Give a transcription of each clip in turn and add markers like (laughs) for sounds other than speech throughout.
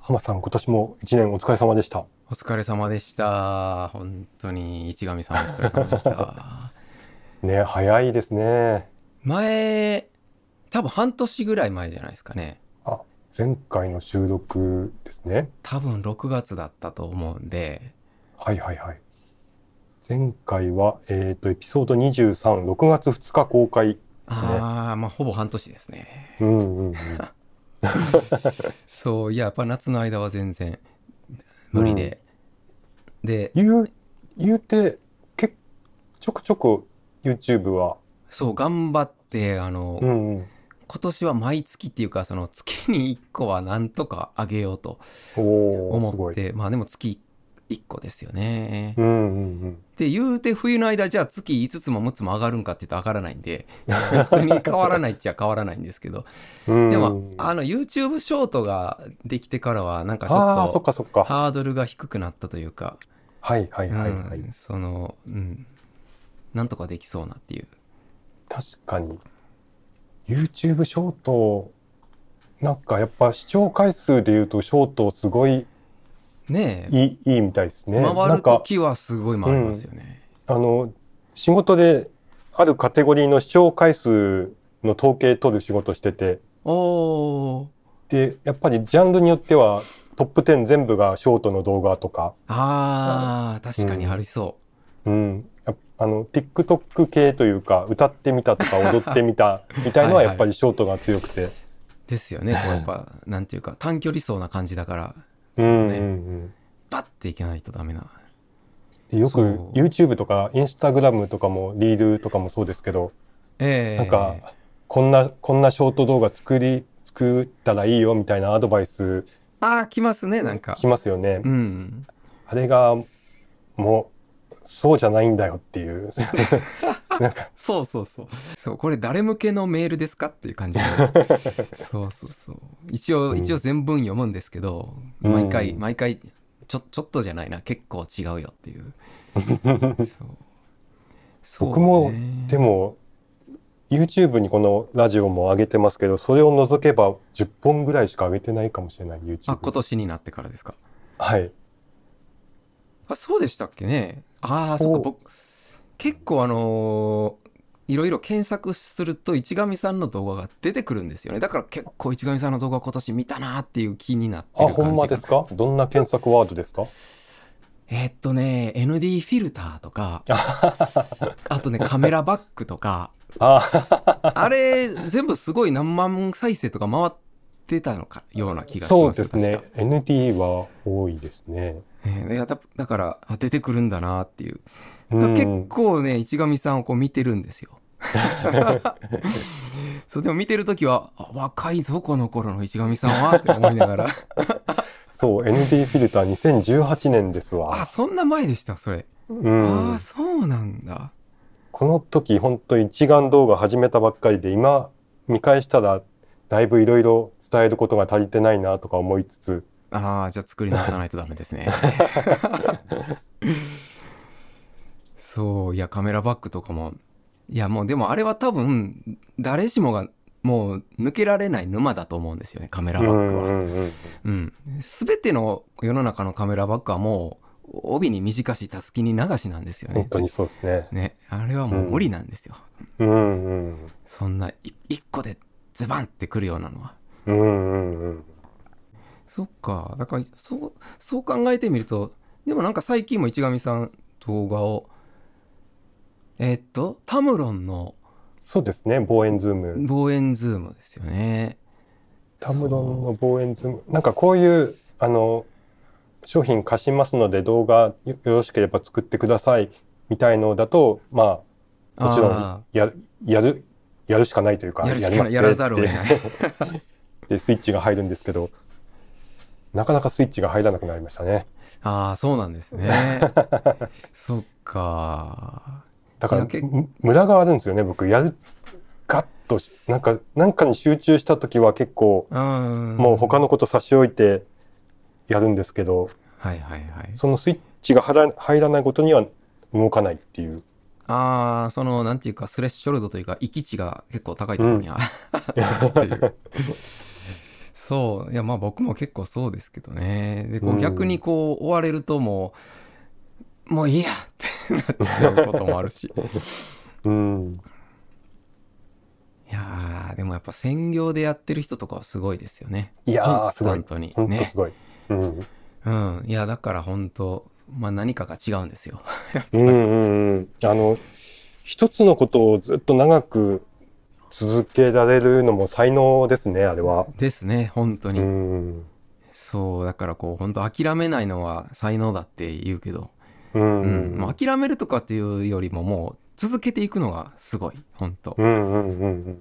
浜さん、今年も一年お疲れ様でした。お疲れ様でした。本当に、市上さんお疲れ様でした。(laughs) ね、早いですね。前、多分半年ぐらい前じゃないですかね。あ、前回の収録ですね。多分6月だったと思うんで、はいはいはい。前回は、えっ、と、エピソード23、6月2日公開ですね。ああ、まあほぼ半年ですね。うんうんうん。(laughs) (laughs) そう、いや、やっぱ夏の間は全然無理で。で、言う、言うて、けちょくちょく YouTube は、そう、頑張って、あの、うんうん。今年は毎月っていうか、その月に1個はなんとかあげようと。思って、まあでも月1個ですよね。うんうんうん。で言うて冬の間じゃあ月5つも6つも上がるんかって言うと上がらないんで (laughs) 別に変わらないっちゃ変わらないんですけどうんでもあの YouTube ショートができてからはなんかちょっと。ハードルが低くなったというか、はいはいはいはい。うんそのうんなんとかできそうなっていう確かに YouTube ショートなんかやっぱ視聴回数でいうとショートすごいねえ。いいいいみたいですね。回る時はすごい回りますよね、あの仕事であるカテゴリーの視聴回数の統計取る仕事してて。おー。でやっぱりジャンルによってはトップ10全部がショートの動画とか、あー確かにありそう。ん、やあの TikTok 系というか歌ってみたとか踊ってみた (laughs) みたいのははいはい。やっぱりショートが強くて。うですよね。こうやっぱなんていうか短距離走な感じだからうんうんねうんバッていけないとダメな。でよく YouTube とか Instagram とかもリールとかもそうですけど、ええ。なんかこんなこんなショート動画作り作ったらいいよみたいなアドバイス。ああ来ますねなんか。きますよね。うん。あれがもうそうじゃないんだよっていう (laughs) なんか。そうそうそう。そうこれ誰向けのメールですかっていう感じで。(laughs) そうそうそう。一応、うん。一応全文読むんですけどうん。毎回、毎回ちょちょっとじゃないな。結構違うよっていう。(laughs) そう。そうね。僕もでも YouTube にこのラジオも上げてますけどそれを除けば10本ぐらいしか上げてないかもしれない YouTube。あ今年になってからですか？はい。あそうでしたっけね。ああそっか僕結構あのーいろいろ検索すると市上さんの動画が出てくるんですよね。だから結構市上さんの動画今年見たなーっていう気になってある感じが。ほんまですか？どんな検索ワードですか？えーっとね ND フィルターとか (laughs) あとねカメラバッグとかああれ全部すごい何万再生とか回ってたのかような気がしそうますですね。ND は多いですね。えーだだからあ出てくるんだなっていう。うん結構ね市上さんをこう見てるんですよ。(laughs) そうでも見てる時はあ若いぞこの頃の市上さんはって思いながらそう、ND フィルター2018年ですあわ。そんな前でしたそれ、うんああ。そうなんだこの時本当一眼動画始めたばっかりで今見返したらだいぶいろいろ伝えることが足りてないなとか思いつつああじゃあ作り直さないとダメですね (laughs) そういやカメラバッグとかもいやもうでもあれは多分誰しもがもう抜けられない沼だと思うんですよねカメラバッグは。うんうんうんうん、全ての世の中のカメラバッグはもう帯に短し、たすきに流しなんですよね。本当にそうですね。ね、あれはもう無理なんですよ。うんうんそんない一個でズバンってくるようなのは。うんうんうんそっか、だからそうそう考えてみると、でもなんか最近も市上さん動画を、えーっと、タムロンのそうですね望遠ズーム望遠ズームですよね。タムロンの望遠ズームなんかこういうあの商品貸しますので動画よよろしければ作ってくださいみたいのだとまあもちろんあやるやるやるしかないというかやるやらざるを得ない (laughs) でスイッチが入るんですけどなかなかスイッチが入らなくなりましたねああ、そうなんですね。(laughs) そっか。だからいやけむムラがあるんですよね僕やるガッとしなんかなんかに集中した時は結構うん。もう他のこと差し置いてやるんですけどはいはいはい。そのスイッチが入ら入らないことには動かないっていうああ、その、なんていうか、スレッショルドというか、域値が結構高いところにあ、っていう。そういやまあ僕も結構そうですけどねでこううん逆にこう追われるともうもういいやってなっちゃうこともあるし (laughs) うん。いやーでもやっぱ専業でやってる人とかはすごいですよねいやーコンスタントにねすごい。うん。うんいやだから本当まあ何かが違うんですよ (laughs) うんうんうん。あの、一つのことをずっと長く続けられるのも才能ですね、あれは。ですね本当うに、ん。そうだからこう本当諦めないのは才能だって言うけどうんううん諦めるとかっていうよりももう続けていくのがすごい本当うんうんうんうん。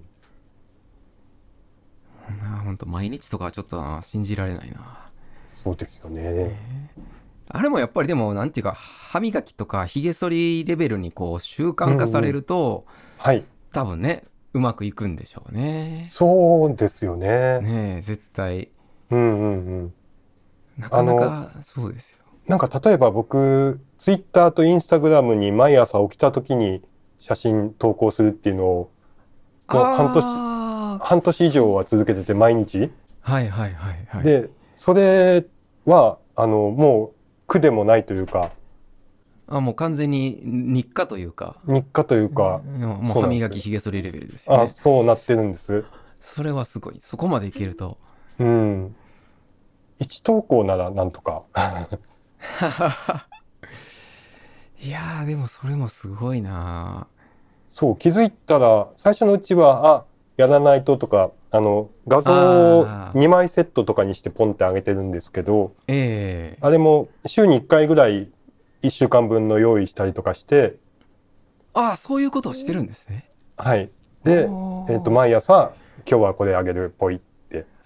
あ本当毎日とかはちょっとな信じられないなそうですよね。あれもやっぱりでもなんていうか歯磨きとかひげ剃りレベルにこう習慣化されると、はい。多分ねうまくいくんでしょうねそうですよね。ねえ絶対うんうんうん。なかなかそうですよなんか例えば僕、ツイッターとインスタグラムに毎朝起きた時に写真投稿するっていうのを、もう半年、半年以上は続けてて毎日。はいはいはいはいで、それは、あの、もう苦でもないというか、あもう完全に日課というか日課というか、うんもう歯磨きひげ剃りレベルですよあ、ねそうなってるんです。それはすごいそこまでいけるとうん。一投稿ならなんとか。(laughs) (laughs) いやーでもそれもすごいな。そう、気づいたら、最初のうちは、あ、やらないととか、あの、画像をあー。2枚セットとかにしてポンって上げてるんですけど、ええ。あれも週に1回ぐらい1週間分の用意したりとかして、ああそういうことをしてるんですね。はい。で、えっ、と、毎朝、今日はこれあげるっぽい。って。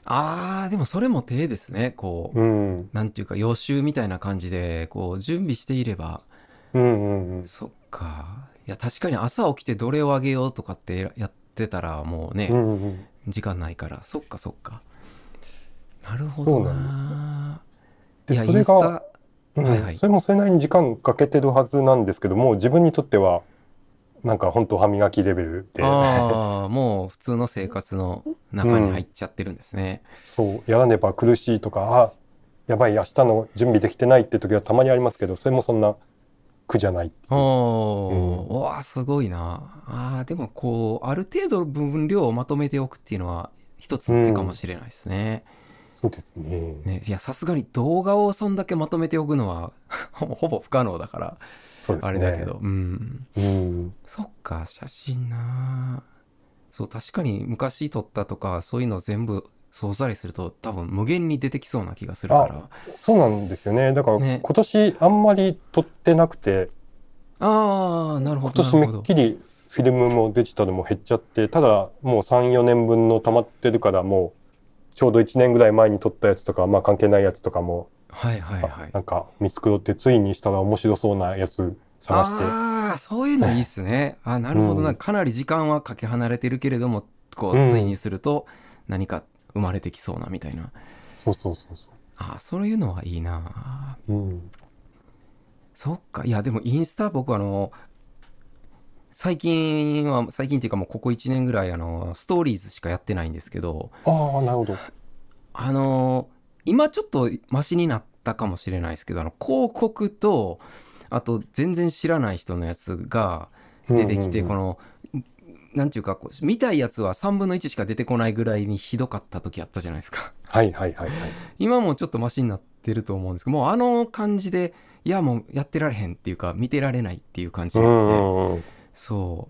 ああでもそれも手ですね。こう、うん。なんていうか予習みたいな感じでこう準備していれば。うんうんうん。そっか。いや確かに朝起きてどれをあげようとかってやってたらもうね、うんうん時間ないから。そっかそっか。なるほどそうなで、いやそれインスタが、うん。はいはい。それもそれなりに時間かけてるはずなんですけども、自分にとっては、なんか本当歯磨きレベルで、ああもう普通の生活の中に入っちゃってるんですね、そう、やらねば苦しいとか、あ、やばい、明日の準備できてないって時はたまにありますけど、それもそんな苦じゃない。おお、うわあすごいなあーでもこう。ある程度の分量をまとめておくっていうのは一つの手かもしれないですね,、そうですね。ねいやさすがに動画をそんだけまとめておくのは (laughs) ほぼ不可能だからね。あれだけど、うんうん。そっか写真なそう確かに昔撮ったとかそういうの全部想像りすると多分無限に出てきそうな気がするからそうなんですよね。だからね今年あんまり撮ってなくて、ああなるほ今年めっきりフィルムもデジタルも減っちゃって、ただもう3、4年分の溜まってるからもうちょうど1年ぐらい前に撮ったやつとか、まあ関係ないやつとかも、はいはいはい。なんか見繕ってついにしたら面白そうなやつ探して。ああそういうのいいっすね。あなるほどな、うん。かなり時間はかけ離れてるけれどもこうんうついにすると何か生まれてきそうなみたいな、そうそうそうそああそういうのはいいな。う。うん。そっか。いやでもインスタ僕あの最近は最近っていうかもうここ1年ぐらいあのストーリーズしかやってないんですけどああ、なるほど。あの今ちょっとマシになったかもしれないですけどあの広告とあと全然知らない人のやつが出てきて、このなんていうかこう見たいやつは3分の1しか出てこないぐらいにひどかった時あったじゃないですかはいはいはいはい。今もちょっとマシになってると思うんですけどもうあの感じでいやもうやってられへんっていうか見てられないっていう感じうになって、んう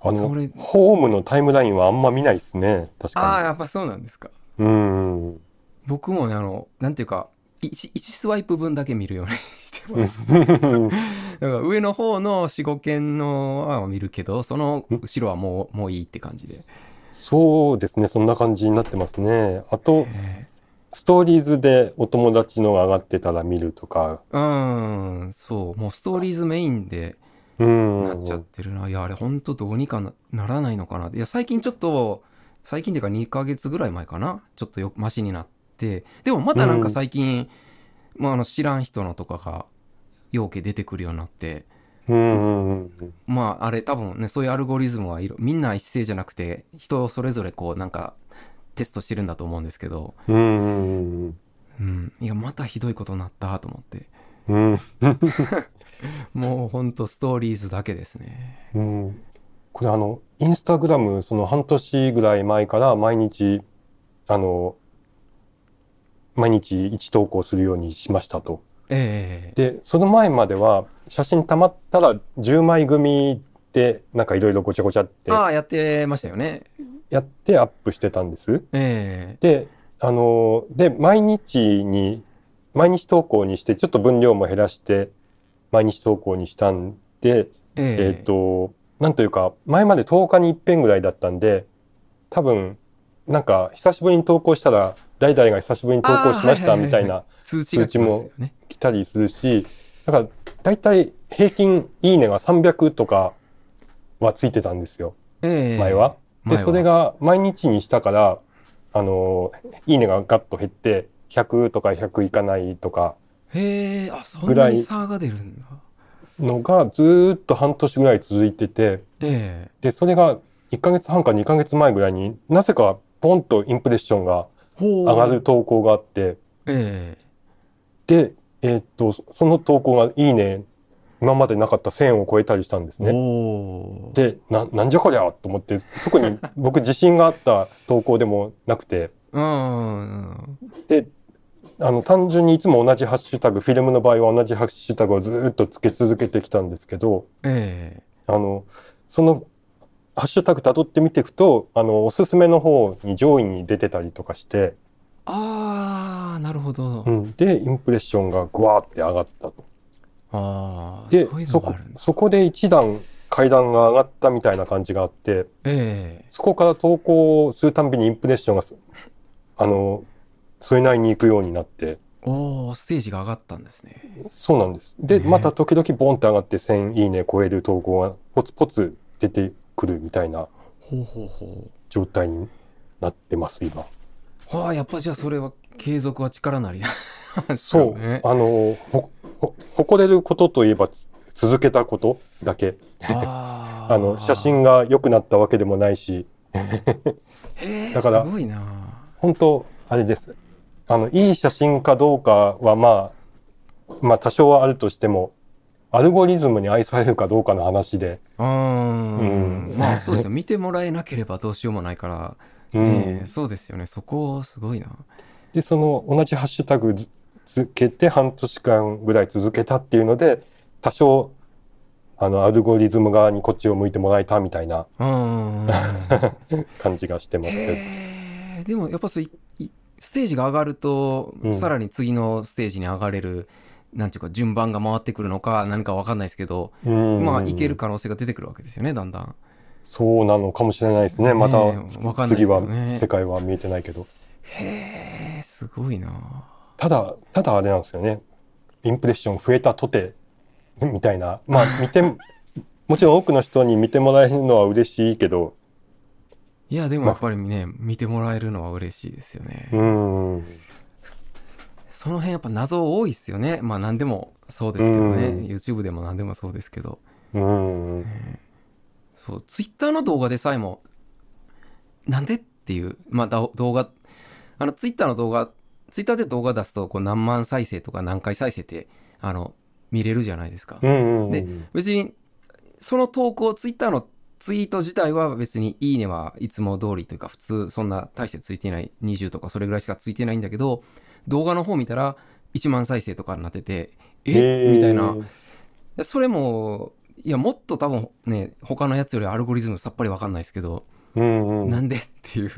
あのホームのタイムラインはあんま見ないですね。確うああかやっぱそうなんですかに。うんうん。僕もねあのなんていうか 1, 1スワイプ分だけ見るようにしてうます、ん (laughs) だから上の方の45件のは見るけどその後ろはもうもういいって感じで、そうですね。そんな感じになってますね。あと、えストーリーズでお友達のが上がってたら見るとか。ーうんそうもうストーリーズメインでうん。なっちゃってるな、いやあれほんとどうにかなならないのかな。いや最近ちょっと最近っていうか2ヶ月ぐらい前かな。ちょっとよマシになって。でもまたなんか最近、まあ、あの知らん人のとかがようけ出てくるようになって。うんうんうん。まああれ多分ねそういうアルゴリズムはいろみんな一斉じゃなくて人それぞれこうなんかテストしてるんだと思うんですけど、うんうんうん、いやまたひどいことになったと思って。うんうん (laughs) もうほんとストーリーズだけですね。うん。これあのインスタグラムその半年ぐらい前から毎日あの毎日1投稿するようにしましたと。ええでその前までは写真たまったら10枚組でなんかいろいろごちゃごちゃってああやってましたよね。やってアップしてたんです。え。であので毎日に毎日投稿にしてちょっと分量も減らして毎日投稿にしたんでええ。えっ、となんというか前まで10日に一遍ぐらいだったんで多分なんか久しぶりに投稿したら誰々が久しぶりに投稿しましたみたいな通知が来たりするしだから大体平均いいねが300とかはついてたんですよ。ええ。前は。で前それが毎日にしたからあのいいねがガッと減って100とか100いかないとかへえあそんないに差が出るんだ。のがずーっと半年ぐらい続いてて。えでそれが1ヶ月半か2ヶ月前ぐらいになぜかポンとインプレッションが上がる投稿があって。えで、えーっとその投稿が「いいね」今までなかった1000を超えたりしたんですえね。でななんじゃこりゃと思って特に僕自信があった投稿でもなくて。うん。であの単純にいつも同じハッシュタグフィルムの場合は同じハッシュタグをずーっとつけ続けてきたんですけどえあのそのハッシュタグ辿って見ていくとあのおすすめの方に上位に出てたりとかして、ああなるほど、うん、でインプレッションがぐわーって上がったと。ああでそこそこで一段階段が上がったみたいな感じがあってええ。そこから投稿するたんびにインプレッションがすあのそれなりに行くようになって。おおステージが上がったんですね。そうなんです。で、ね。また時々ボンって上がって1000いいね超える投稿がポツポツ出てくるみたいな状態になってます今。うはあやっぱじゃあそれは継続は力なりなんですそう、あのほほ誇れることといえばつ続けたことだけ。あー。あの写真が良くなったわけでもないし。だからすごいな。本当あれですあのいい写真かどうかはまあまあ多少はあるとしてもアルゴリズムに愛されるかどうかの話で、うーん。うん。まあそうですよ。見てもらえなければどうしようもないから、うん。ええそうですよね。そこすごいな。でその同じハッシュタグずつけて半年間ぐらい続けたっていうので多少あのアルゴリズム側にこっちを向いてもらえたみたいなうーん。(laughs) 感じがしてますけど。でもやっぱそういいステージが上がると、うんさらに次のステージに上がれるなんていうか順番が回ってくるのか何か分かんないですけど、うんまあいける可能性が出てくるわけですよねだんだん。そうなのかもしれないですね。また、ね次は世界は見えてないけど。へえすごいなただ、ただあれなんですよね。インプレッション増えたとて、みたいな。まあ見て、(laughs) もちろん多くの人に見てもらえるのは嬉しいけど、いやでもまあやっぱりね見てもらえるのは嬉しいですよね。うん。その辺やっぱ謎多いっすよねまあ何でもそうですけどね、うん YouTube でも何でもそうですけどうん。そう Twitter の動画でさえもなんでっていうまあだ動画あの Twitter の動画 Twitter で動画出すとこう何万再生とか何回再生ってあの見れるじゃないですか、うんうん。で別にその投稿 Twitter のツイート自体は別にいいねはいつも通りというか普通そんな大してついてない20とかそれぐらいしかついてないんだけど動画の方見たら1万再生とかになっててえ？みたいな。それもいやもっと多分ね他のやつよりアルゴリズムさっぱりわかんないですけど、うんうん。なんでっていう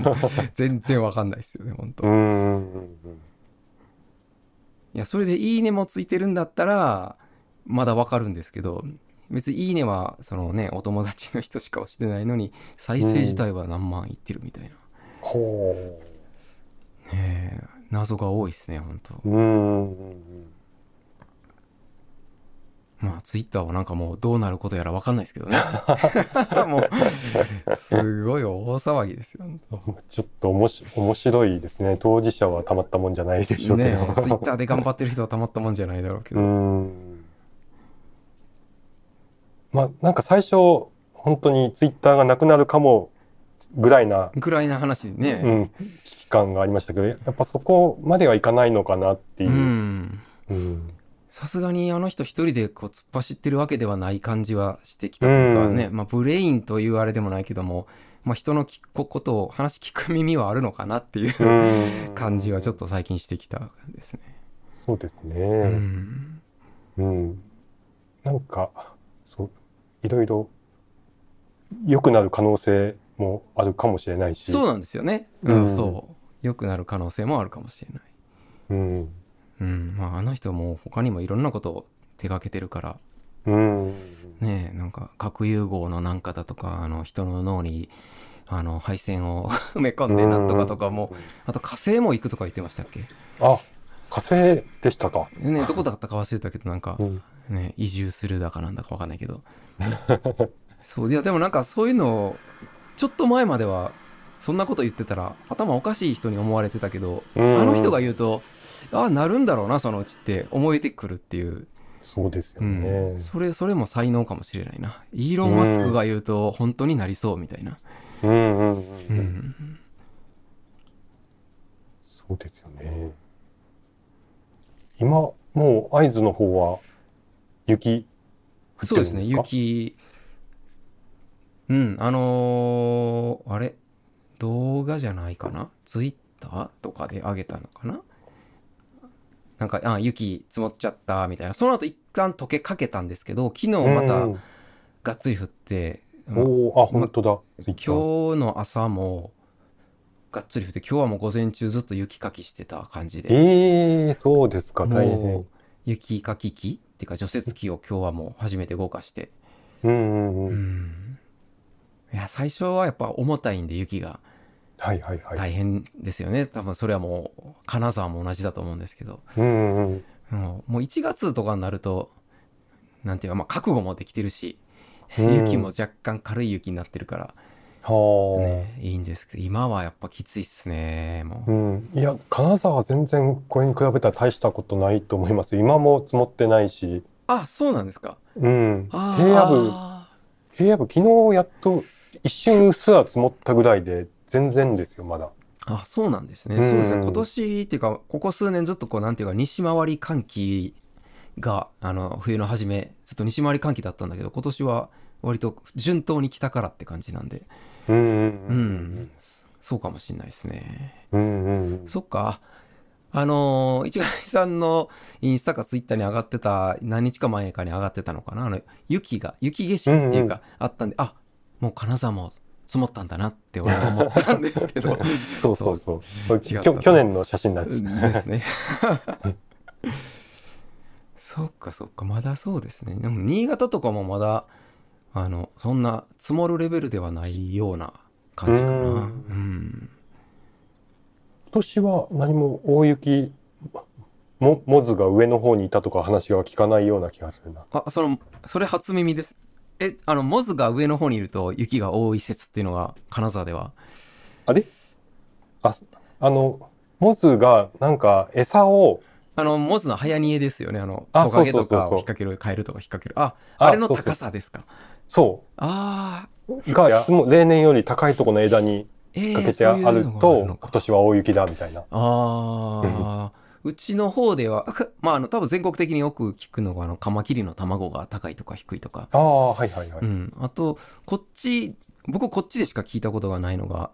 (laughs) 全然わかんないですよね本当、んうんうん。やそれで「いいね」もついてるんだったらまだわかるんですけど別に「いいね」はそのねお友達の人しか押してないのに再生自体は何万いってるみたいな、ほねえ謎が多いですね本当う。うんうんうん。まあツイッターはなんかもうどうなることやらわかんないですけどね (laughs) もうすごい大騒ぎですよちょっとおもし面白いですね。当事者はたまったもんじゃないでしょうけねど。えツイッターで頑張ってる人はたまったもんじゃないだろうけうど、ん。まあなんか最初本当にツイッターがなくなるかもぐらいな、ぐらいな話でうね。ん、危機感がありましたけど、やっぱそこまではいかないのかなっていうう。ん。うんさすがにあの人一人でこう突っ走ってるわけではない感じはしてきたというかね、まあブレインというあれでもないけども、まあ人の聞くことを話聞く耳はあるのかなっていううん (laughs) 感じはちょっと最近してきたですね。そうですうね。ん。うん。なんか、いろいろ良くなる可能性もあるかもしれないし。そうなんですよね。うん、うんそう。良くなる可能性もあるかもしれない。うん。うん。まああの人も他にもいろんなことを手がけてるから、うん。ねえなんか核融合のなんかだとか、あの人の脳に、あの配線を埋 (laughs) め込んでなんとかとかも、あと火星も行くとか言ってましたっけ？あ、火星でしたか。ねどこだったか忘れたけどなんかうん。ね移住するだかなんだかわかんないけど。(laughs) そういやでもなんかそういうのをちょっと前まではそんなこと言ってたら頭おかしい人に思われてたけど、うん。あの人が言うとあなるんだろうなそのうちって思えてくるっていう、そうですようねん、。それそれも才能かもしれないな。イーロン・マスクが言うと本当になりそうみたいな、うんうんうんううん。ん、そうですよね。今、もう会津の方は雪降ってそうですねるんですか雪。うんあのーあれ？動画じゃないかな？ツイッターとかで上げたのかな？なんかあ雪積もっちゃったみたいな。その後一旦溶けかけたんですけど昨日またうん。がっつり降って、まおお、あ、本当だ。ツイッター。今日の朝もがっつり降って今日はもう午前中ずっと雪かきしてた感じで。ええそうですか、大も変う。雪かき機っていうか除雪機を今日はもう初めて動かして。うんうんう。うん。んいや最初はやっぱ重たいんで雪が。はいはいはい。大変ですよね、多分それはもう金沢も同じだと思うんですけど。うんうんうん。もうもう1月とかになるとなんていうかまあ覚悟もできてるし、うん。雪も若干軽い雪になってるから、はあ。ね、いいんですけど今はやっぱきついっすねもう、うん、いや金沢は全然これに比べたら大したことないと思います。今も積もってないし、あそうなんですか。うん、平野部平野部昨日やっと一瞬うっすら積もったぐらいで全然ですよまだ。あそうなんですね、うん。そうですね。今年っていうかここ数年ずっとこうなんていうか西回り寒気があの冬の初めずっと西回り寒気だったんだけど今年は割と順当に来たからって感じなんで。うんうんうん、そうかもしんないですね。うんうんうん。そっか。あのー市貝さんのインスタかツイッターに上がってた何日か前かに上がってたのかな？あの雪が雪景色っていうか、あったんであもう金沢も積もったんだなって俺は思ったんですけど。(laughs) そうそうそう。これ違ったきょ去年の写真なんです、ですね。(laughs) そっかそっか。まだそうですね。でも新潟とかもまだあのそんな積もるレベルではないような感じかな。ううんん。今年は何も大雪もモズが上の方にいたとか話が聞かないような気がするなあそのそれ初耳です。えあのモズが上の方にいると雪が多い説っていうのが金沢では。あれ？ああのモズがなんか餌をあのモズの早煮えですよね。あのあトカゲとそうそうそうそうかを引っ掛けるカエルとか引っ掛ける。あああれのそうそう高さそああ。うがもう例年より高いところの枝にえーかけてあると、今年は大雪だみたいな。ああ、うちの方では、かまあ、あの、多分全国的によく聞くのが、あの、カマキリの卵が高いとか低いとか。ああ、はいはいはい。うん。あと、こっち、僕こっちでしか聞いたことがないのが、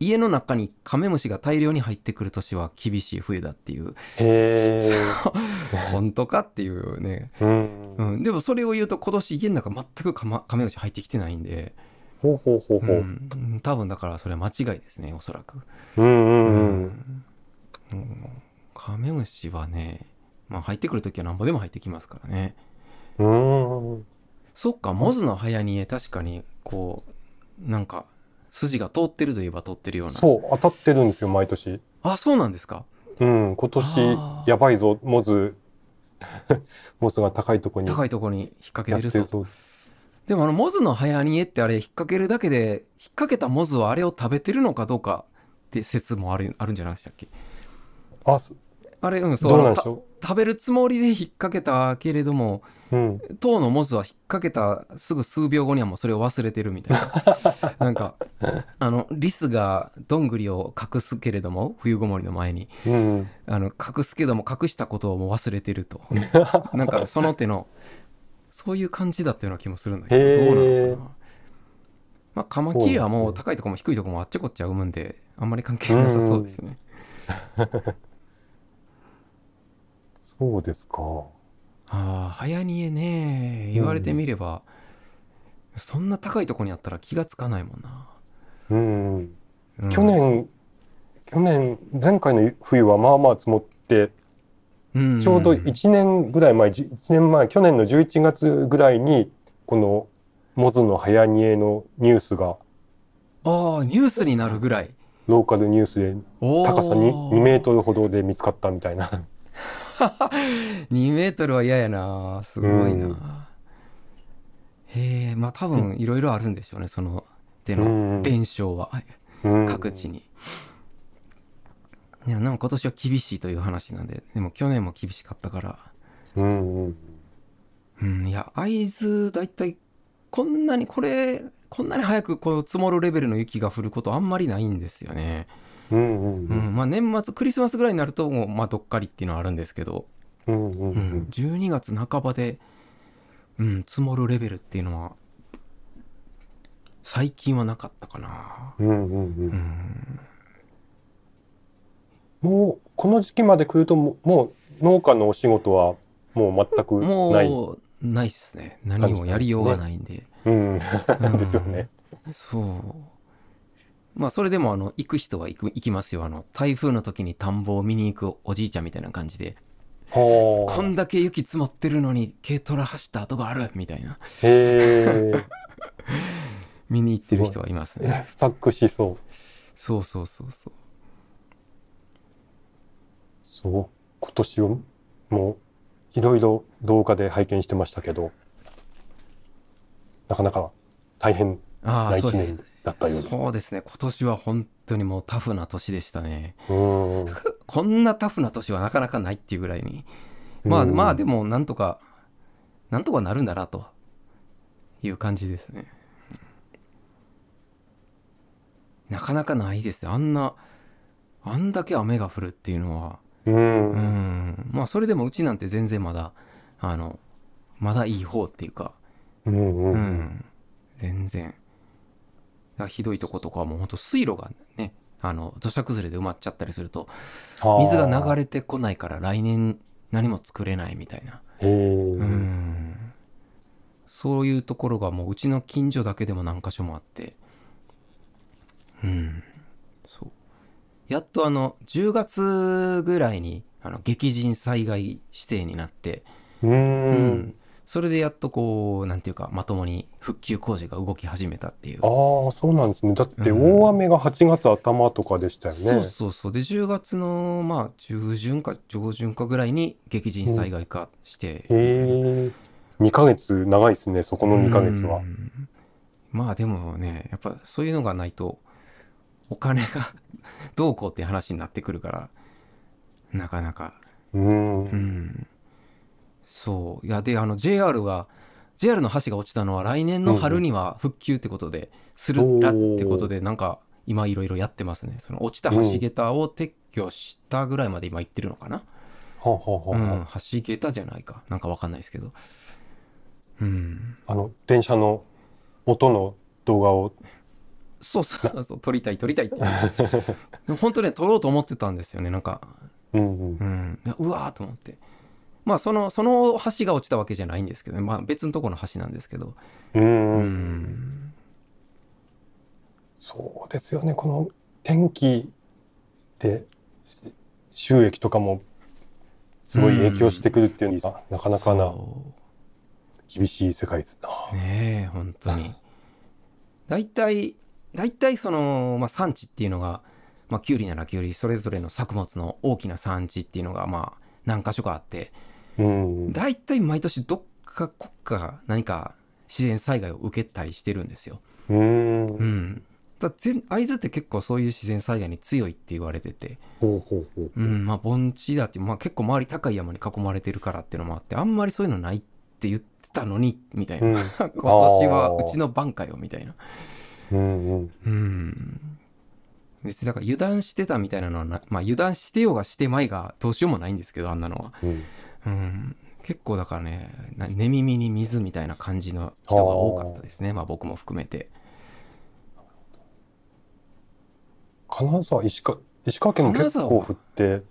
家の中にカメムシが大量に入ってくる年は厳しい冬だっていう、へえ。(laughs) 本当かっていうね。うん。うん。でもそれを言うと今年家の中全くカマカメムシ入ってきてないんで、ほうほうほううほう。ん。多分だからそれは間違いですね、おそらく。うんうんうん。うんカメムシはね、まあ入ってくるときはなんぼでも入ってきますからね。うん。そっか、モズの早煮え確かに、こう、なんか、筋が通ってるといえば通ってるような。そう、当たってるんですよ、毎年。あ、そうなんですか？うん、今年やばいぞ、モズ。(laughs) モズが高いとこに高いところに引っ掛けやてるぞ。でもあの、モズの早煮えってあれ、引っ掛けるだけで、引っ掛けたモズはあれを食べてるのかどうかって説もある、あるんじゃないでしたっけ？あ、すあれ、うん、そう。どうなんでしょ食べるつもりで引っ掛けたけれどもうん。当のモズは引っ掛けたすぐ数秒後にはもうそれを忘れてるみたいな。(laughs) なんかあのリスがどんぐりを隠すけれども冬ごもりの前に。うん。あの隠すけども隠したことをもう忘れてると。(laughs) なんかその手のそういう感じだったような気もするんだけどどうなのかな。まあカマキリはもう高いとこも低いとこもあっちこっちは産むんであんまり関係なさそうですね、そうですか。ああ早煮えね言われてみれば、そんな高いとこにあったら気がつかないもんな、うん。うん去年、去年、前回の冬はまあまあ積もって、うんちょうど1年ぐらい前、1年前、去年の11月ぐらいに、このモズの早煮えのニュースが、ああニュースになるぐらいローカルニュースで高さに2メートルほどで見つかったみたいな。2メートルは嫌やな。すごいな、うん。へえまあ多分いろいろあるんでしょうねその手うのん。伝承は。うん。各地に、いやなんか今年は厳しいという話なんででも去年も厳しかったから。うんうん。うんいや会津だいたいこんなにこれこんなに早くこう積もるレベルの雪が降ることあんまりないんですよね、年末クリスマスぐらいになるともうまあどっかりっていうのはあるんですけどうんうんううんん、12月半ばで、うん、積もるレベルっていうのは最近はなかったかな。うんうんううんん、もうこの時期まで来るとももう農家のお仕事はもう全くない。もうないっすね。何もやりようがないんで。うん、(laughs) なんですよね。そう。まあそれでもあの行く人は行く行きますよ。あの台風の時に田んぼを見に行くおじいちゃんみたいな感じで、はあ。こんだけ雪積もってるのに軽トラ走った跡があるみたいなへえ。(laughs) 見に行ってる人はいますね。スタックしそう。そうそうそうそう。そう。今年をもういろいろ動画で拝見してましたけど、なかなか大変ああな一そうですね年。だったよう。そうですね。今年は本当にもうタフな年でしたね。うん。こんなタフな年はなかなかないっていうぐらいに。まあうん。まあでもなんとかなんとかなるんだなという感じですね。なかなかないですね。あんなあんだけ雨が降るっていうのは。うん。まあそれでもうちなんて全然まだあのまだいい方っていうか。うん。全然だからひどいとことかはもうほんと水路がねあの土砂崩れで埋まっちゃったりすると水が流れ。れてこないから来年何も作れないみたいな。う。ん。そういうところがもううちの近所だけでも何箇所もあって。うん。そう。やっとあの10月ぐらいにあの激甚災害指定になって。う。うん。んそれでやっとこうなんていうかまともに復旧工事が動き始めたっていうああ、そうなんですね。だってうん大雨が8月頭とかでしたよね。そうそうそうで10月のまあ中旬か上旬かぐらいに激甚災害化して、へえ。2ヶ月長いですね、そこの2ヶ月はう。んまあでもねやっぱそういうのがないとお金が (laughs) どうこうっていう話になってくるからなかなかうん。うんそう。いやであの JR が JR の橋が落ちたのは来年の春には復旧ってことで、するらってことでなんか今いろいろやってますね。その落ちた橋桁を撤去したぐらいまで今行ってるのかな、はあ、うん、橋桁じゃないか。なんかわかんないですけど。うん。あの、電車の音の動画を。そうそうそう撮りたい撮りたいって。本当ね撮ろうと思ってたんですよねなんか。うんうん。う。ん。うわーと思ってまあそのその橋が落ちたわけじゃないんですけどねまあ別のところの橋なんですけどう。うんんそうですよね。この天気で収益とかもすごい影響してくるっていうのは、なかなかなそ厳しい世界ですな。うねえ本当に大体大体その、まあ、産地っていうのがまあキュウリならキュウリそれぞれの作物の大きな産地っていうのがまあ何箇所かあってうん。大体毎年どっか国家が何か自然災害を受けたりしてるんですよ。うん。うん、だ全会津って結構そういう自然災害に強いって言われてて、まあ盆地だって、まあ結構周り高い山に囲まれてるからっていうのもあって、あんまりそういうのないって言ってたのに、みたいな。うん (laughs) 今年はうちの番かよ、みたいな。うん。別にだから油断してたみたいなのはな、まあ油断してようがしてまいがどうしようもないんですけど、あんなのは。うんうん。結構だからね、な寝耳に水みたいな感じの人が多かったですね。まあ僕も含めて。金沢石川石川県も結構降って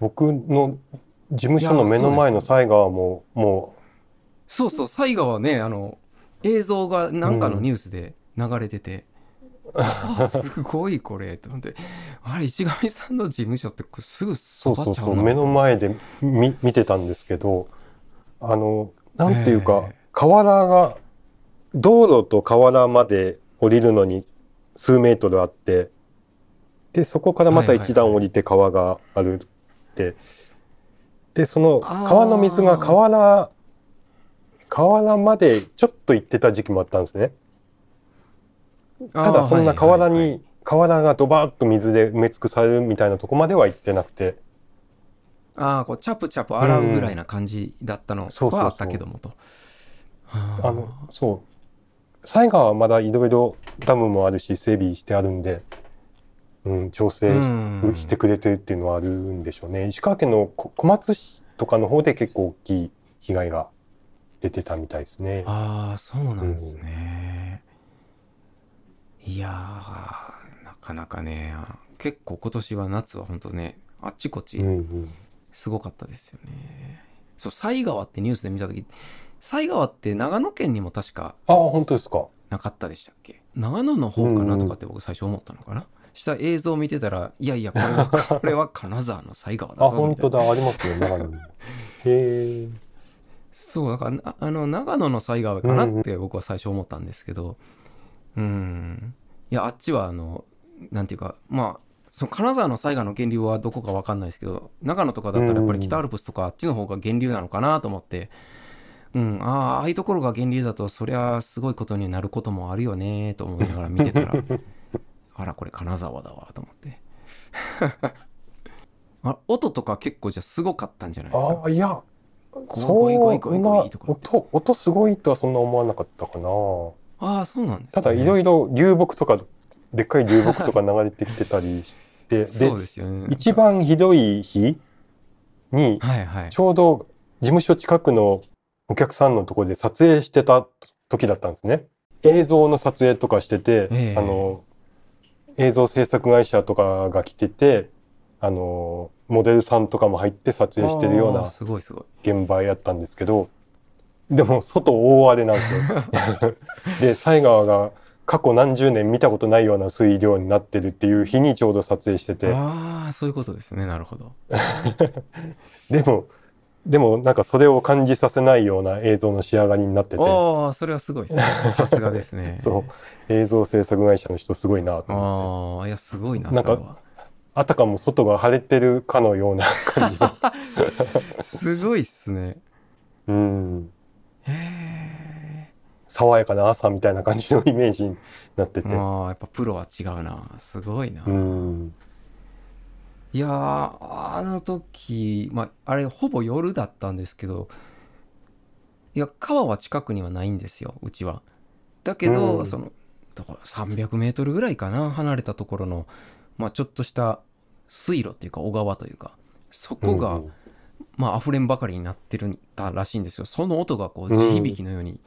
僕の事務所の目の前の犀川ももそうそう、犀川はね、あの、映像がなんかのニュースで流れてて、あ (laughs) すごいこれ。と思って、あれ、石上さんの事務所ってすぐうそそうそうばちゃうのそう目の前で見見てたんですけどあのなんていうかええ。河原が道路と河原まで降りるのに数メートルあってでそこからまた一段降りて川があるって、でその川の水が河原河原までちょっと行ってた時期もあったんですね。ただそんな河原に河原がドバーッと水で埋め尽くされるみたいなとこまでは行ってなくて。ああ、こう、チャプチャプ洗うぐらいな感じだったのそうそうそうはあったけどもと。はあ。のそう。犀川はまだいろいろダムもあるし整備してあるんで、うん、調整し,、てくれてるっていうのはあるんでしょうね。石川県のこ小松市とかの方で結構大きい被害が出てたみたいですね。ああ、そうなんですね。いやー、なかなかね、結構今年は夏は本当ね、あっちこっちうんうんすごかったですよね。そう、犀川ってニュースで見たとき、犀川って長野県にも確かああ本当ですか。なかったでしたっけ？長野の方かなとかって僕最初思ったのかな、した映像を見てたら、いやいや、これは、(laughs) これは金沢の犀川だあぞみたいな。本当だありますね長野に。へえ。そう、だから、ああの、長野の犀川かなって僕は最初思ったんですけど、うん。いや、あっちは、あの、なんていうか、まあ、その金沢の犀川の源流はどこかわかんないですけど、長野とかだったらやっぱり北アルプスとかあっちの方が源流なのかなと思って、うん、ああ、ああいうところが源流だと、そりゃすごいことになることもあるよねと思いながら見てたら、(laughs) あら、これ金沢だわと思って。(laughs) あ音とか結構じゃあすごかったんじゃないですか？ああいやゴイゴイゴイゴイゴイとかって音音すごいとはそんな思わなかったかな。ああ、そうなんです、ね。ただいろいろ流木とかでっかい流木とか流れてきてたりして (laughs) でそうですよね。一番ひどい日にはいはい。ちょうど事務所近くのお客さんのところで撮影してた時だったんですね。映像の撮影とかしてて、ええあの映像制作会社とかが来ててあのモデルさんとかも入って撮影してるような。現場やったんですけどでも外大荒れなんですよ。(laughs) で犀川が過去何十年見たことないような水量になってるっていう日にちょうど撮影しててああ、そういうことですね。なるほど。(laughs) でもでもなんかそれを感じさせないような映像の仕上がりになっててああ、それはすごいですね。さすがですね。(laughs) そう映像制作会社の人すごいなと思ってああ、いや、すごいな、なんか。あたかも外が晴れてるかのような感じのすごいっすね。うん。爽やかな朝みたいな感じのイメージになってて、まあ、やっぱプロは違うな。すごいな。うんいやー、あの時、まあ、あれ、ほぼ夜だったんですけど、いや、川は近くにはないんですよ、うちは。だけど、うんその、だから300メートルぐらいかな、離れたところの、まあ、ちょっとした水路っていうか、小川というか、そこが、うんまあ、溢れんばかりになってるんだらしいんですよ。その音が、こう、地響きのように、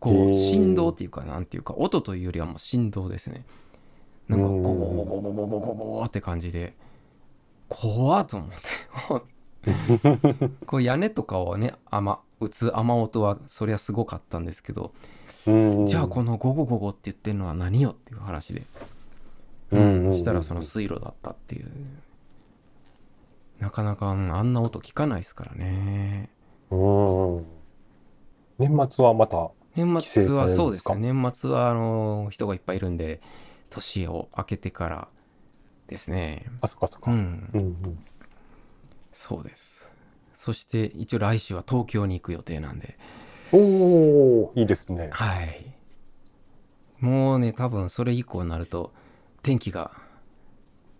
こう、振動っていうか、なんていうか、音というよりはもう振動ですね。なんか、うんゴゴゴゴゴゴゴゴゴゴって感じで、怖っと思って。こう屋根とかをね、雨、打つ雨音はそりゃすごかったんですけど、うんじゃあこのゴゴゴゴって言ってるのは何よっていう話で、うんうんしたらその水路だったっていう。なかなかうんあんな音聞かないですからね。うん年末はまた年末はそうですすね。年末はあの人がいっぱいいるんで、年を明けてからですね。あそっかそっか、うん。うんうんそうです。そして一応来週は東京に行く予定なんで、おおいいですねはい。もうね多分それ以降になると天気が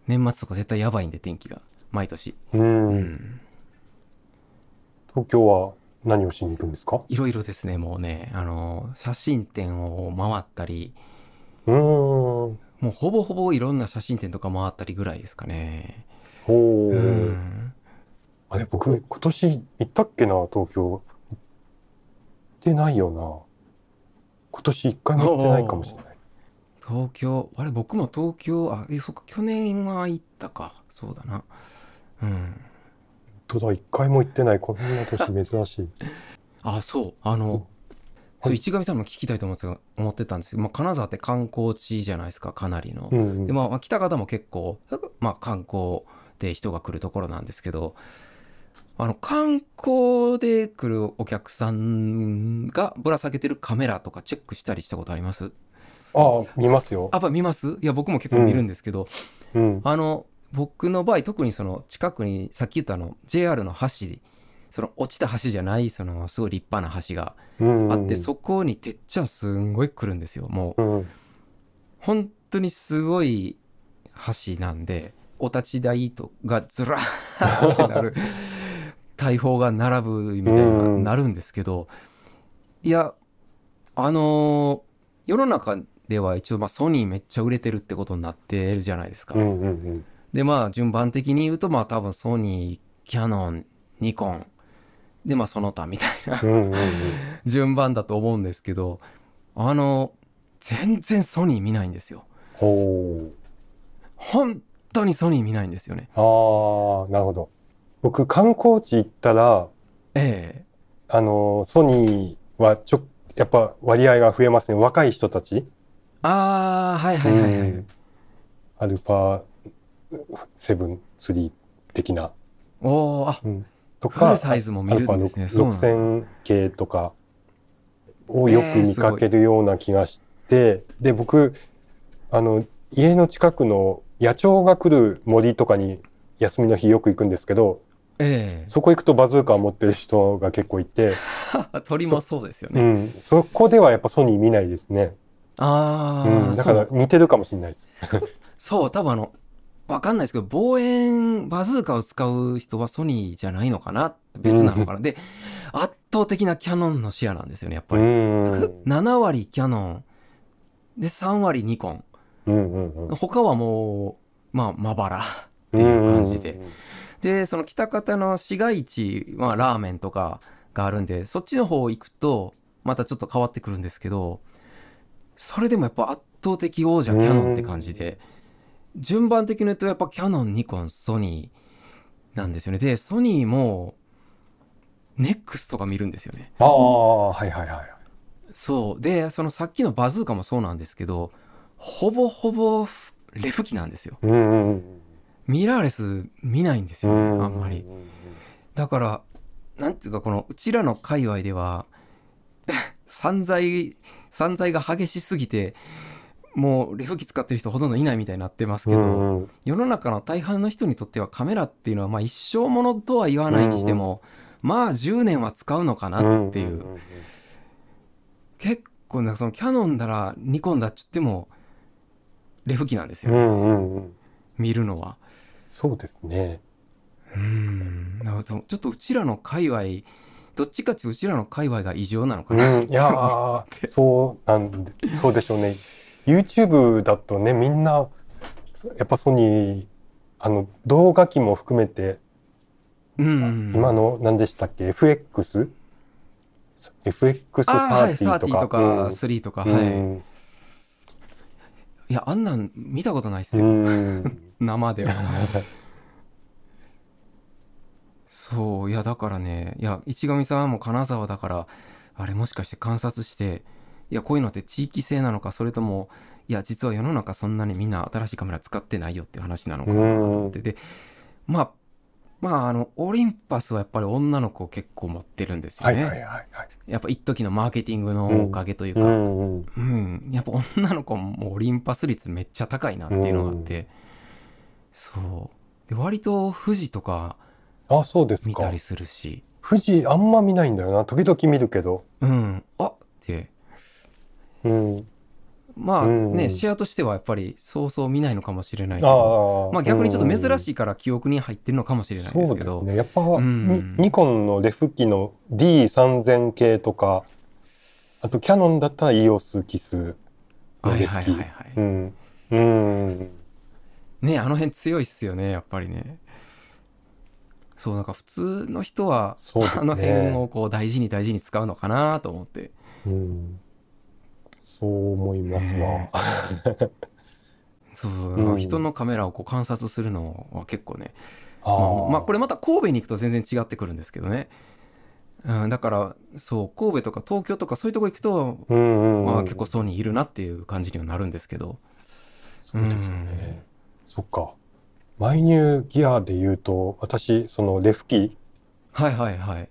年末とか絶対やばいんで天気が毎年うん。うん東京は何をしに行くんですか？いろいろですねもうねあの写真展を回ったりうーん。もうほぼほぼいろんな写真展とか回ったりぐらいですかねほう。うんあれ、僕、今年行ったっけな、東京。行ってないよな。今年一回も行ってないかもしれない。東京あれ僕も東京あえそっか去年は行ったかそうだなうん本当だ、一回も行ってない。こんな年珍しい。(laughs) あそうあのはい市上さんも聞きたいと思ってた思ってたんですけど、まあ、金沢って観光地じゃないですかかなりのう。んうんでまあまあ北方も結構、まあ、観光で人が来るところなんですけどあの観光で来るお客さんがぶら下げてるカメラとかチェックしたりしたことあります？ああ、見ますよあ。やっぱ見ます？いや僕も結構見るんですけど、うん。あの僕の場合特にその近くにさっき言ったあの JR の橋その落ちた橋じゃないそのすごい立派な橋がうん。あって、そこにてっちゃんすんごい来るんですよもううん。本当にすごい橋なんでお立ち台とがずらーってなる (laughs) 大砲が並ぶみたいになるんですけど、いやあのー世の中では一応まあソニーめっちゃ売れてるってことになってるじゃないですか。うんうんうん。でまあ順番的に言うとまあ多分ソニーキヤノンニコンでまあその他みたいな。(laughs) 順番だと思うんですけどあの全然ソニー見ないんですよ。ほう。本当にソニー見ないんですよね。ああ、なるほど。僕、観光地行ったら、えあの、ソニーはちょ、やっぱ割合が増えますね。若い人たち。えああはいはいはいはい。うんアルファ7、3的な。おおあうんとフか、ルサイズも見るんですね。アルファそうなんだ6000系とかをよく見かけるような気がして、で、僕、あの、家の近くの野鳥が来る森とかに休みの日よく行くんですけど、えそこ行くとバズーカを持ってる人が結構いて、え (laughs) 鳥もそうですようね。ん、そこではやっぱソニー見ないですね。ああ、うん、だから似てるかもしれないです。(laughs) そう多分あのわかんないですけど望遠バズーカを使う人はソニーじゃないのかな別なのかな。で圧倒的なキヤノンのシェアなんですよねやっぱうり。ん。7割キヤノンで3割ニコンうんうんうん。他はもうまあまばらっていう感じで。でその北方の市街地はラーメンとかがあるんでそっちの方行くとまたちょっと変わってくるんですけどそれでもやっぱ圧倒的王者キヤノンって感じで順番的に言うとやっぱキヤノンニコンソニーなんですよねでソニーもネックスとか見るんですよねああ、はいはいはい。そうでそのさっきのバズーカもそうなんですけどほぼほぼレフ機なんですよ。ミラーレス見ないんですよねあんまり。うんだからなんていうかこのうちらの界隈では (laughs) 散財散財が激しすぎてもうレフ機使ってる人ほとんどいないみたいになってますけど、うんうん世の中の大半の人にとってはカメラっていうのはまあ一生ものとは言わないにしても、まあ10年は使うのかなっていう、んんん結構なんかそのキャノンだらニコンだっつってもレフ機なんですよ、うんうんうん。見るのは。そうですね。うんなるほどちょっとうちらの界隈どっちかっていうとうちらの界隈が異常なのかうな、ん、いやー (laughs) そうなんで、そうでしょうね。YouTube だとね、みんな、やっぱソニー、あの、動画機も含めて、うん今の、何でしたっけ ?FX? あーはい、FX30 と30か。とか3とか、うんはい、うんいやあんなん見たことないっすうよ、ん。(laughs) 生では (laughs) そういやだからねいや市上さんも金沢だからあれもしかして観察していやこういうのって地域性なのかそれともいや実は世の中そんなにみんな新しいカメラ使ってないよっていう話なのかなと思ってでまあまああのオリンパスはやっぱり女の子結構持ってるんですよね、はいはいはいはい。やっぱ一時のマーケティングのおかげというか、うんうん。うん、やっぱ女の子もオリンパス率めっちゃ高いなっていうのがあって、そうで割と富士とかあ、そうですか見たり。するし富士あんま見ないんだよな。時々見るけど。うんあってうん。まあうん。ね、シェアとしてはやっぱりそうそう見ないのかもしれないけど、あまあ逆にちょっと珍いしいから記憶に入ってるのかもしれないですけど、ね。やっぱ、ん。ニニコンのレフ機の D3000 系とかあとキャノンだったら EOS キスのはいレフ機はいはい。はい。うん。うん。ねあの辺強いっすよね、やっぱりね。そう、なんか普通の人は、ね。あの辺をこう大事に大事に使うのかなと思って。うんそう思いますわ、ね (laughs) そうそう、うん人のカメラをこう観察するのは結構ね、あまあ、ーまあこれまた神戸に行くと全然違ってくるんですけどね。うん、だから、そう、神戸とか東京とかそういうとこ行くと、うんうんうんまあ結構ソニーいるなっていう感じにはなるんですけど。そうですよね。そっか。マイニューギアで言うと、私、そのレフ機、はいはいはい。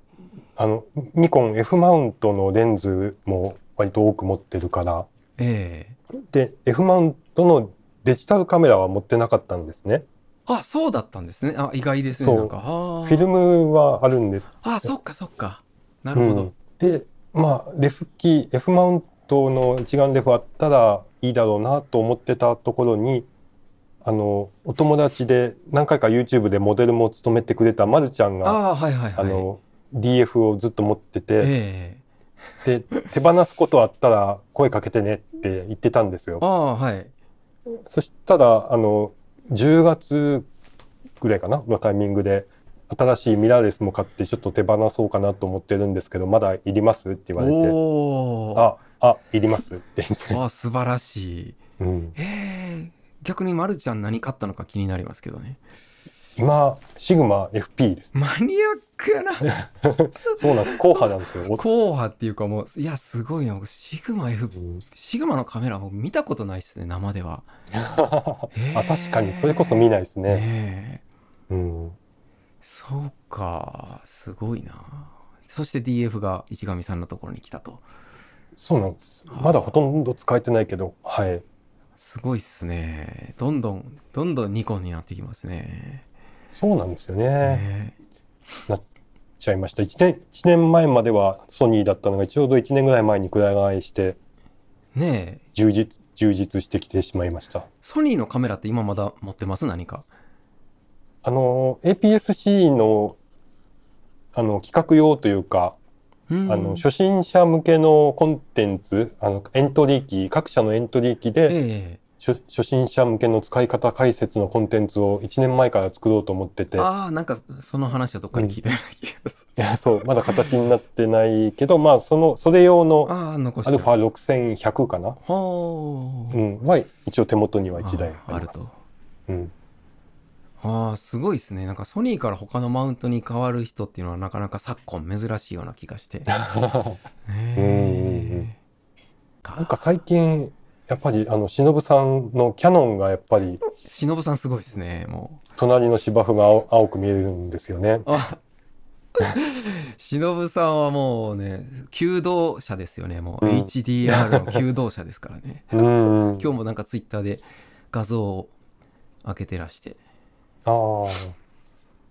あの、ニコン F マウントのレンズも割と多く持ってるから、ええで、F マウントのデジタルカメラは持ってなかったんですね。あ、そうだったんですね。あ、意外ですね。そうなんか、あフィルムはあるんです。あ、そっかそっか。なるほど。うんで、まあ、レフ機、F マウントの一眼レフあったらいいだろうなと思ってたところに、あの、お友達で何回か YouTube でモデルも務めてくれたまるちゃんが、ああ、はいはいはい。あの DF をずっと持ってて、えでえ手放すことあったら声かけてねって言ってたんですよはい。そしたらあの10月ぐらいかなのタイミングで新しいミラーレスも買ってちょっと手放そうかなと思ってるんですけどまだいりますって言われて。ああいりますって言って、(laughs) あ、素晴らしい。うん、ええ逆にまるちゃん何買ったのか気になりますけどね。今シグマ FP ですマニアックやな。(laughs) そうなんです硬派なんですよ、お硬派っていうかもう、いや、すごいな。僕シグマ F う、んシグマのカメラ僕見たことないっすね、生では。(laughs) あ確かにそれこそ見ないですね、ねえうん、そうか、すごいな。そして DF が市上さんのところに来たと。そうなんですまだほとんど使えてないけどはいすごいっすね。どんどん、どんどんニコンになってきますね。そうなんですよね。ね。なっちゃいました。1年一年前まではソニーだったのがちょうど1年ぐらい前にくら替えしてねえ、充実充実してきてしまいました。ソニーのカメラって今まだ持ってます？何か。あの APS-C のあの企画用というか、うん。あの初心者向けのコンテンツあのエントリー機各社のエントリー機で、え初初心者向けの使い方解説のコンテンツを1年前から作ろうと思っててえああ、なんかその話はどっかに聞いたような気がする。いやそうまだ形になってないけどまあそのそれ用のああ、残してアルファ6100かな、ほう。うん、は一応手元には1台あります。。うん、ああ、すごいですね。なんかソニーから他のマウントに変わる人っていうのはなかなか昨今珍しいような気がして。(laughs) へえ。なんか最近やっぱりあの忍さんのキャノンがやっぱり忍さんすごいですね、もう。隣の芝生が青青く見えるんですよね。あ (laughs) 忍さんはもうね、求道者ですよね。もううん HDR の求道者ですからね。(laughs) 今日もなんかツイッターで画像を開けてらして。ああ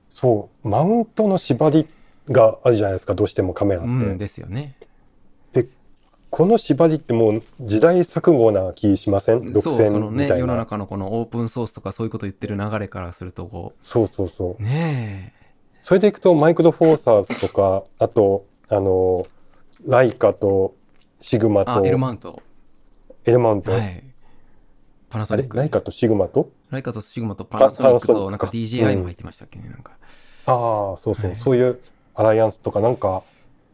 そうマウントの縛りがあるじゃないですかどうしてもカメラって。うんですよね。この縛りってもう時代錯誤な気しません？独占みたいな。世の中のこのオープンソースとかそういうこと言ってる流れからすると、こそうそうそうう、ねそれでいくとマイクロフォーサーズとかあとあのライカとシグマと、L マウント。エルマウント、はい。パナソあニック。れライカとシグマと？ライカとシグマとパナソニックとなんか DJI も入ってましたっけね、なんか。ああそうそう、はいそういうアライアンスとかなんか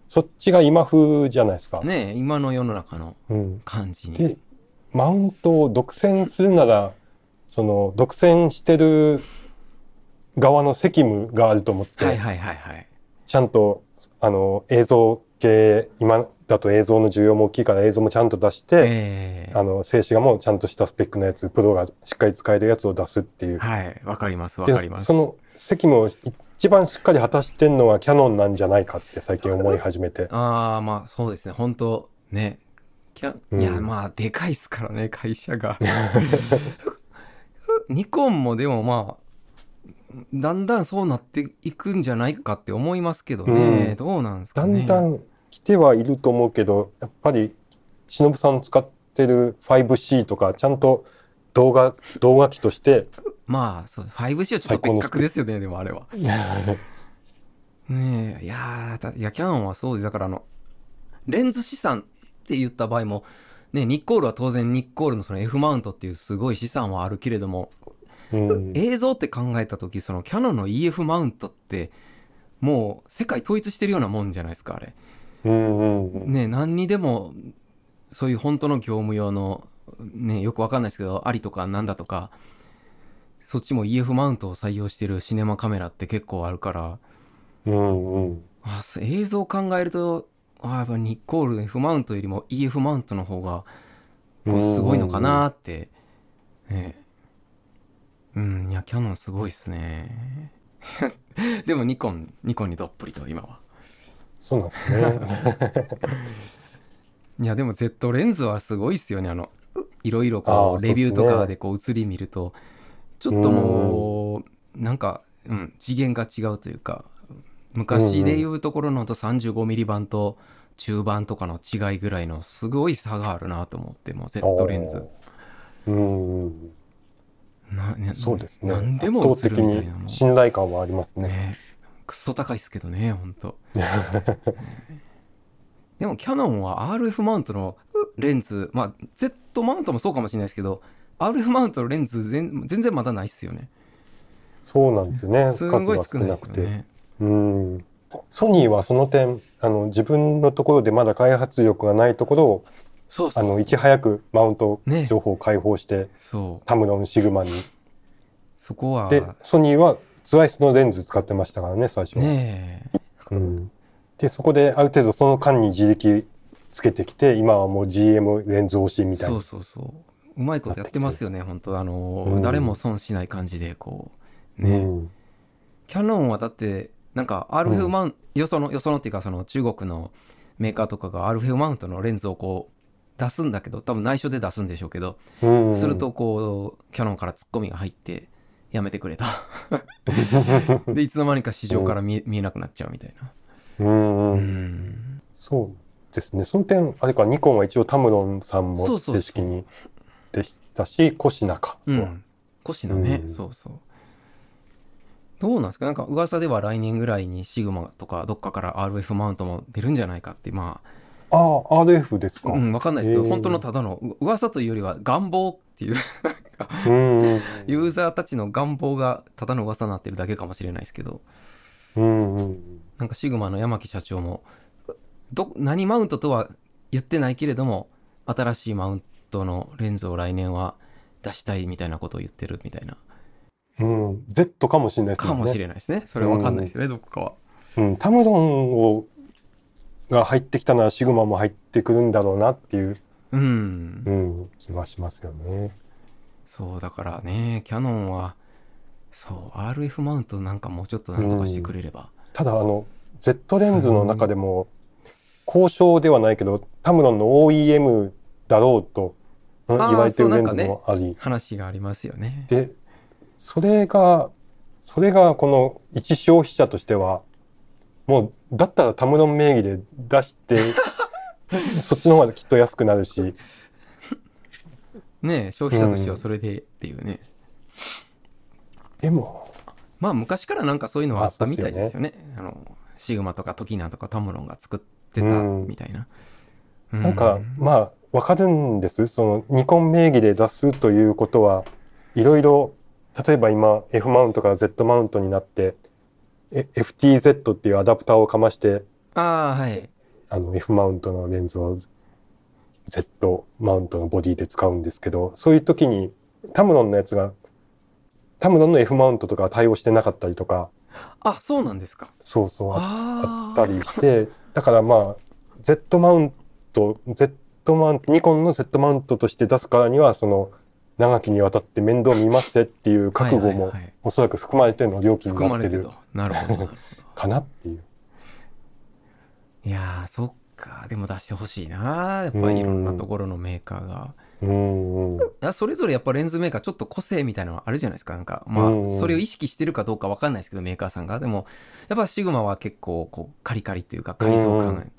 そっちが今風じゃないですか。ねえ、今の世の中のうん、感じに。でマウントを独占するならその独占してる側の責務があると思って、はいはいはいはい。ちゃんとあの映像系今だと映像の需要も大きいから映像もちゃんと出して、ええあの静止画もちゃんとしたスペックのやつプロがしっかり使えるやつを出すっていう。はい、わかりますわでかりますそ。の責務を一番しっかり果たしてんのはキャノンなんじゃないかって最近思い始めて。ああ、まあそうですね、本当ね。キャうんいや、まあ、でかいっすからね、会社が。(laughs) ニコンもでもまあ、だんだんそうなっていくんじゃないかって思いますけどね。うんどうなんですかだね。んだん来てはいると思うけどやっぱり忍さん使っしてる 5C とかちゃんと動画動画機としてまあそう 5C はちょっと別格ですよねでもあれは。(laughs) ねえいやいやキャノンはそうです。だからあのレンズ資産って言った場合もねニッコールは当然ニッコールのその F マウントっていうすごい資産はあるけれどもうん。映像って考えた時そのキャノンの EF マウントってもう世界統一してるようなもんじゃないですかあれ。うんうんうん。ね何にでもそういう本当の業務用のねよくわかんないですけどありとかなんだとかそっちも EF マウントを採用してるシネマカメラって結構あるからうんうん。あ映像を考えるとあやっぱニッコール F マウントよりも EF マウントの方がすごいのかなって、ね。うんいやキャノンすごいっすね。(laughs) でもニコンニコンにどっぷりと今は。そうなんですね。(laughs) いやでも Z レンズはすごいっすよねあのいろいろあこうーレビューとかでこう映り見るとちょっともうなんか、うん、次元が違うというか昔でいうところのと 35mm 版と中盤とかの違いぐらいのすごい差があるなと思ってもう Z レンズ。うんうんなねそうですね。何でも映る圧倒的にみたいな信頼感はありますね。ね。くっそ高いっすけどねほんと (laughs) でもキャノンは RF マウントのレンズまあ Z マウントもそうかもしれないですけど RF マウントのレンズ全全然まだないっすよね。そうなんですよね。す数がごい少なくて。うん。ソニーはその点あの自分のところでまだ開発力がないところをそうあのいち早くマウントね情報を開放して、そう。タムロンシグマに。そこは。でソニーはツワイスのレンズ使ってましたからね最初は、ねえ。うん、でそこである程度その間に自力つけてきて今はもう GM レンズ推しみたいな。そうそうそう。うまいことやってますよね本当あのーうん。誰も損しない感じでこうね、うん。キャノンはだってなんか RF うんマウント、よそのよそのっていうかその中国のメーカーとかが RF マウントのレンズをこう出すんだけど多分内緒で出すんでしょうけど、うん。するとこうキャノンからツッコミが入ってやめてくれと。(laughs) でいつの間にか市場から見え見えなくなっちゃうみたいなうんそうですね。その点あれかニコンは一応タムロンさんも正式にでしたしコシナか、うん。コシナね、うん。そうそう。どうなんですか？なんか噂では来年ぐらいにシグマとかどっかから RF マウントも出るんじゃないかってまあ。あ RF ですか、あ、うん、わかんないですけど、へー。本当のただのう噂というよりは願望っていうユーザーたちの願望がただの噂になってるだけかもしれないですけど。うんうんなんかシグマの山木社長もど何マウントとは言ってないけれども新しいマウントのレンズを来年は出したいみたいなことを言ってるみたいな。うん、Z かもしれないですかもしね。れないですね。それは分かんないですよね、どこかは。うん、タムロンをが入ってきたならシグマも入ってくるんだろうなっていう、うん。うん、気はしますよね。そうだからねキャノンはそう RF マウントなんかもうちょっとなんとかしてくれれば、ただあの Z レンズの中でも交渉ではないけどタムロンの OEM だろうと、言われてるレンズもあり、話がありますよね。でそれがそれがこの一消費者としてはもうだったらタムロン名義で出して (laughs) そっちの方がきっと安くなるし。ねえ消費者としてはそれでっていうね、でもまあ昔からなんかそういうのはあったみたいですよね。あのシグマとかトキナとかタムロンが作ってたみたいな。うなんかまあわかるんですそのニコン名義で出すということはいろいろ例えば今 F マウントから Z マウントになってえ FTZ っていうアダプターをかましてああはい。あの F マウントのレンズを Z マウントのボディで使うんですけどそういう時にタムロンのやつがタムロンの F マウントとか対応してなかったりとかあそうなんですか。そうそうああったりしてだからまあ Z マウント Z マウントニコンの Z マウントとして出すからにはその長きにわたって面倒見ますってっていう覚悟もおそらく含まれての料金になってる。なるほどなるほど。かなっていう。いやーそっかでも出してほしいなやっぱりいろんなところのメーカーが。うんうんそれぞれやっぱレンズメーカーちょっと個性みたいなのあるじゃないですか。なんかまうんあそれを意識してるかどうかわかんないですけどメーカーさんが。でもやっぱシグマは結構こうカリカリっていうか改造感、うん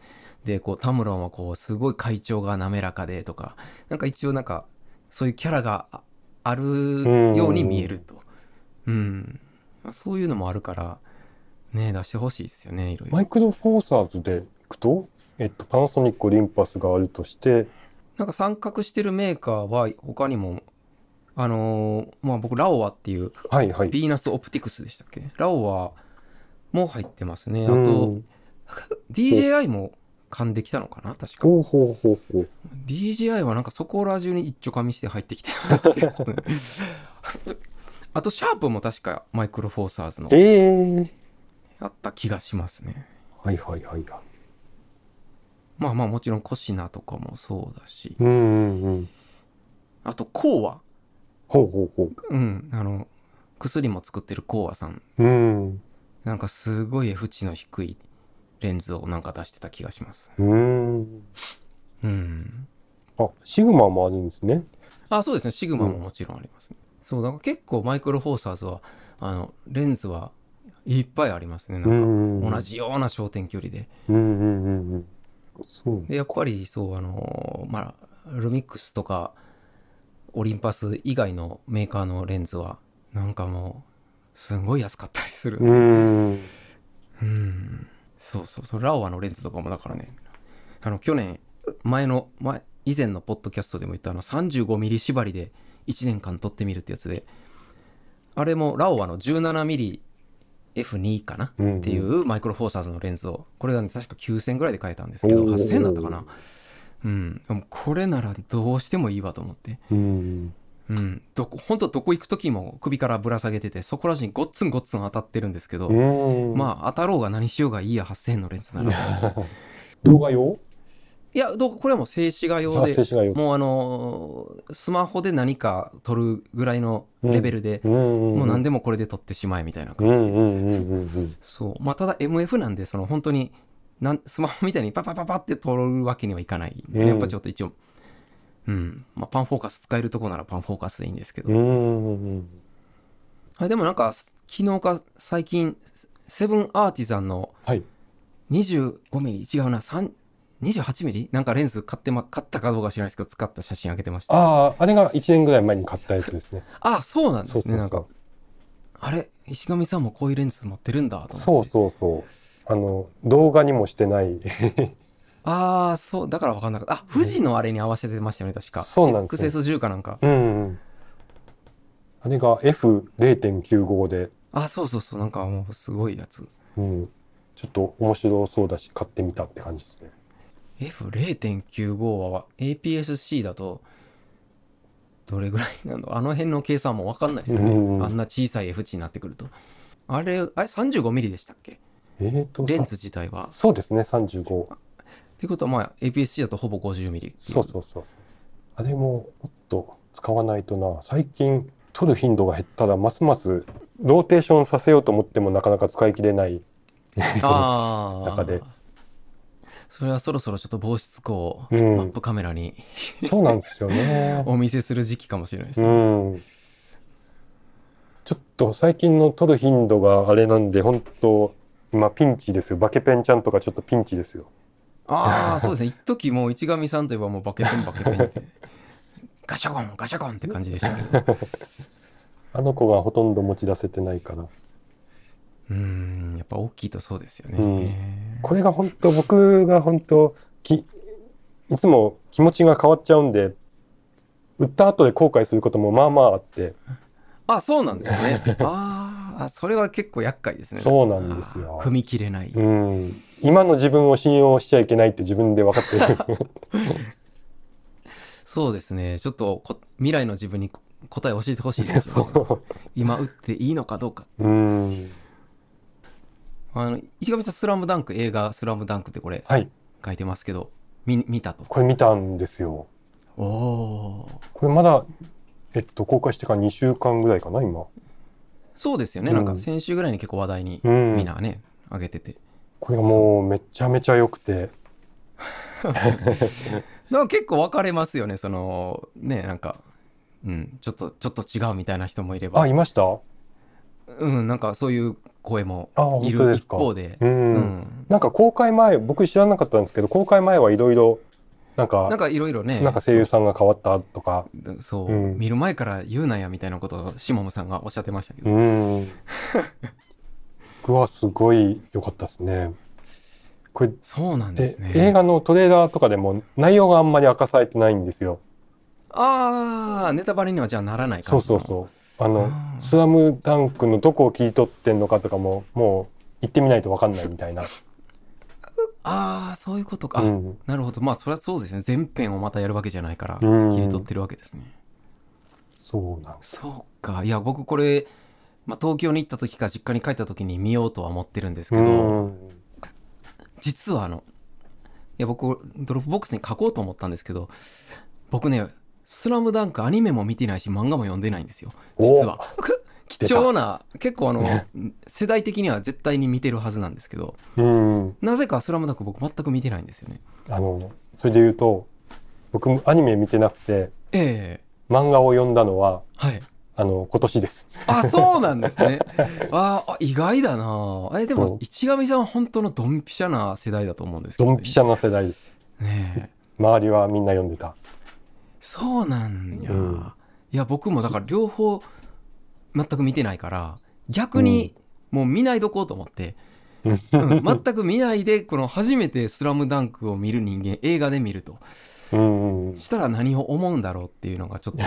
でこうタムロンはこうすごい会長が滑らかでとかなんか一応なんかそういうキャラがああるように見えると。うん、そういうのもあるからね出してほしいですよねいろいろ。マイクロフォーサーズでいくと、えっと、パナソニックオリンパスがあるとして、なんか参画してるメーカーは他にもあのーまあ僕ラオワっていうはいはい。ヴィーナスオプティクスでしたっけ？ラオワも入ってますね。あうとん DJI も噛んできたのかな？確か。ほうほうほうほう。DJI はなんかそこら中に一丁噛みして入ってきてますけどあとシャープも確かマイクロフォーサーズのええやった気がしますね。はいはいはいはい。まあまあもちろんコシナとかもそうだしうんうんうん。あとコーワほうほうほうんあの薬も作ってるコーワさんう。うん。なんかすごい F 値の低いレンズをなんか出してた気がしますうん。うんあ、シグマもあるんですね。あそうですねシグマももちろんありますね、そうだから結構マイクロフォーサーズはあのレンズはいっぱいありますねなうんんか同じような焦点距離でうんうんうんうん。でやっぱりそうあのまあルミックスとかオリンパス以外のメーカーのレンズはなんかもうすごい安かったりするうん。うん。そうそう。そうラオアのレンズとかもだからね。あの去年前の前以前のポッドキャストでも言ったあの 35mm 縛りで1年間撮ってみるってやつであれもラオアの 17mm F2 かな、うんうん。っていうマイクロフォーサーズのレンズをこれがね確か9000ぐらいで買えたんですけどおー。8000だったかな。うん。でもこれならどうしてもいいわと思って。うん。うん。どこ本当どこ行く時も首からぶら下げててそこらしにごっつんごっつん当たってるんですけど、うん。まあ当たろうが何しようがいいや8000のレンズなら。(laughs) (laughs) 動画用？いやどうこれはもう静止画用あ、で静止画用。もうあのースマホで何か撮るぐらいのレベルで、うんうんうん。もう何でもこれで撮ってしまえみたいなう感じで、んうんうんうんうん。そうまあただ MF なんでその本当になんスマホみたいにパパパパって撮るわけにはいかないんで、うんやっぱちょっと一応うん、まあ、パンフォーカス使えるとこならパンフォーカスでいいんですけど、うんうんうん。あでもなんか昨日か最近セブンアーティザンのはい。25ミリ違うな3 28ミリ？なんかレンズ買ってま買ったかどうか知らないですけど使った写真あげてました。ああ、あれが1年ぐらい前に買ったやつですね。あそうなんですそうそうそう。ねなんかあれ？石上さんもこういうレンズ持ってるんだと思って。そうそうそう。あの、動画にもしてない。(laughs) ああそうだから分かんなかった。あ富士のあれに合わせてましたよね確か。そうなんですよ XS10 かなんか。うんうん。あれが F0.95 で、あそうそうそう。なんかもうすごいやつ。うん。ちょっと面白そうだし、買ってみたって感じですね。F0.95 は APS-C だとどれぐらいなの？あの辺の計算も分かんないですよね、うんあんな小さい F 値になってくると。あれあれ35ミリでしたっけ？えーと、レンズさ自体は。そうですね、35。ってことはまあ APS-C だとほぼ50ミリ。そうそうそう。あれも、もっと使わないとな。最近、撮る頻度が減ったら、ますますローテーションさせようと思ってもなかなか使い切れない。(laughs) 中でそれはそろそろちょっと防湿光をうんマップカメラにそうなんですよね。(laughs) お見せする時期かもしれないですうね、ん。ちょっと最近の撮る頻度があれなんで、本当今ピンチですよ。バケペンちゃんとかちょっとピンチですよ。ああそうですね一時もう市上さんといえばもうバケペンバケペンって (laughs) ガシャコンガシャコンって感じでしたけど (laughs) あの子がほとんど持ち出せてないから。うーんやっぱ大きいとそうですよね、これが本当僕が本当きいつも気持ちが変わっちゃうんで、売った後で後悔することもまあまああって、あそうなんですね。(laughs) あーあそれは結構厄介ですね。そうなんですよ。踏み切れない、うん、今の自分を信用しちゃいけないって自分で分かってる。(laughs) そうですね。ちょっとこ未来の自分にこ答え教えてほしいです (laughs) そ今打っていいのかどうか。う。うん。あの石上さん「スラムダンク映画「スラムダンクってこれはい。書いてますけど見見たと？これ見たんですよ。おおこれまだ、えっと、公開してから2週間ぐらいかな、今。そうですよね、うんなんか先週ぐらいに結構話題にうん。みんながね、上げててこれがもうめちゃめちゃ良くて。(laughs) だから結構分かれますよねそのねなんかうんちょっとちょっと違うみたいな人もいればあ、いました？うん、なんかそういう声もいる一方で、うん、うん、なんか公開前僕知らなかったんですけど公開前はいろいろなんかなんかいろいろね、なんか声優さんが変わったとか。そう。そう、うん。見る前から言うなやみたいなことをシモムさんがおっしゃってましたけど、うん。(laughs) 僕はすごい良かったですね。これそうなんでですね。映画のトレーラーとかでも内容があんまり明かされてないんですよ。ああ、ネタバレにはじゃあならないそう感じの。そうそうあのあー「スラムダンクのどこを切り取ってんのかとかももう行ってみないと分かんないみたいな、ああ、そういうことか。あうんなるほど。まあ、それはそうですね。全編をまたやるわけじゃないから、うん切り取ってるわけですね。そうなんそうか。いや、僕これ、まあ、東京に行った時か実家に帰った時に見ようとは思ってるんですけど、うん実はあの、いや、僕、 Dropbox に書こうと思ったんですけど、僕ね、スラムダンクアニメも見てないし、漫画も読んでないんですよ。実は。(laughs) 貴重な、結構あの、(laughs) 世代的には絶対に見てるはずなんですけど、うんなぜかスラムダンク僕全く見てないんですよね。あのそれで言うと僕アニメ見てなくてええ漫画を読んだのははい。あの今年ですあ、(laughs) そうなんですね。ああ、意外だなえ、でも市上さんは本当のドンピシャな世代だと思うんですけど、ドンピシャな世代ですねえ。周りはみんな読んでたそうなんや。うんいや、僕もだから両方全く見てないから、逆にもう見ないどこうと思って、(laughs) うん全く見ないで、この初めてスラムダンクを見る人間、映画で見ると。うんうんしたら何を思うんだろうっていうのがちょっと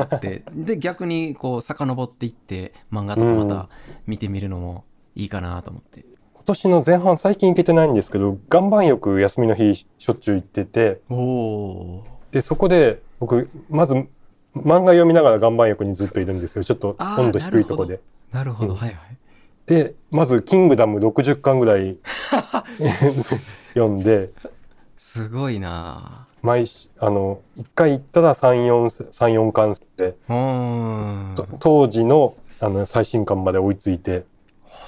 あって、(laughs) で、逆にこう遡っていって、漫画とかまた見てみるのもいいかなと思って。今年の前半最近行けてないんですけど岩盤浴休みの日しょっちゅう行ってて。でそこで僕まず漫画読みながら岩盤浴にずっといるんですよ。ちょっと温度低いとこで。なるほど、うん。はいはい。でまず「キングダム」60巻ぐらい (laughs) 読んで。すごいな。毎しあの1回行ったら34巻で。当時のあの最新巻まで追いついて。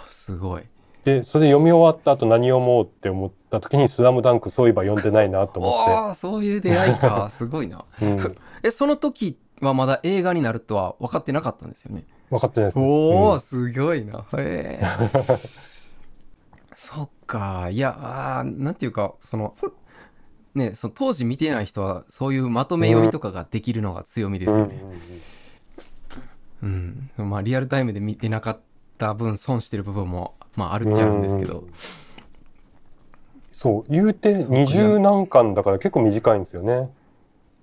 すごい。でそれ読み終わった後何読もうって思った時に「スラムダンクそういえば読んでないなと思っおお、(laughs) そういう出会いか。(laughs) すごいな。て、うん、(laughs) え、その時はまだ映画になるとは分かってなかったんですよね？分かってないですおお、うんすごいな。へえ。そっか。いや、あーなんていうか、その、ふね、その当時見てない人は、そういうまとめ読みとかができるのが強みですよね。うん。まあ、リアルタイムで見てなかった分、損してる部分も、まあ、あるっちゃあるんですけどうん。そう言うて二十何巻だから結構短いんですよね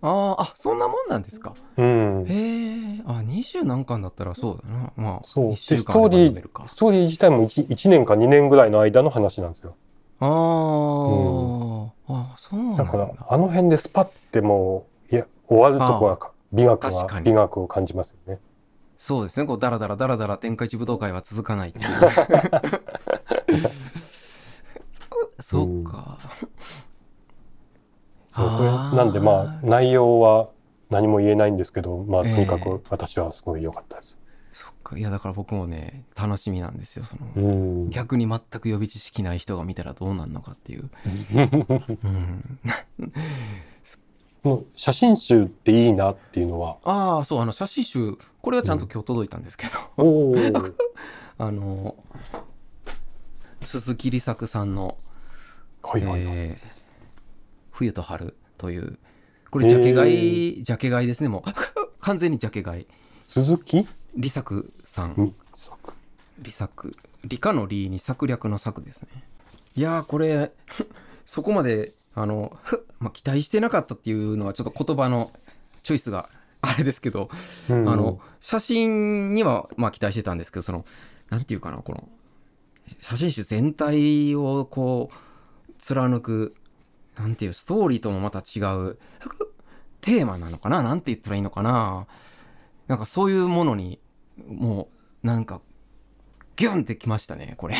ああ、あ、そんなもんなんですか？うんへえ。あ、20何巻だったらそうだな。まあ、そうス間でトーリー。ストーリー自体も 1, 1年か2年ぐらいの間の話なんですよあー、あ、そうなんだ。だからあの辺でスパッてもういや終わるとこはか美学は美学を感じますよねそうですね。こう、だらだらだらだら天下一武道会は続かないっていう (laughs) か。そうこれあーなんでまあ内容は何も言えないんですけどまあとにかえく私はすごい良かったです、そっか。いや、だから僕もね、楽しみなんですよ。その、うん。逆に全く予備知識ない人が見たらどうなるのかっていう。うん。(laughs) この写真集っていいなっていうのは？ああ、そう、あの、写真集、これはちゃんと今日届いたんですけど、おお (laughs) あの、鈴木利作さんの、はいはいはい、えー冬と春という、これジャケ買い、ジャケ買いですね、もう。(laughs) 完全にジャケ買い。鈴木？利作さん。利作。理科の理に策略の策ですね。いやー、これ、(laughs) そこまで、あの、ふ (laughs) まあ、期待してなかったっていうのはちょっと言葉のチョイスがあれですけど、うんあの、写真には、まあ、期待してたんですけど、その、なんていうかな、この、写真集全体をこう、貫く、なんていう、ストーリーともまた違う、テーマなのかななんて言ったらいいのかな。なんかそういうものに、もう、なんか、ギュンってきましたね、これ。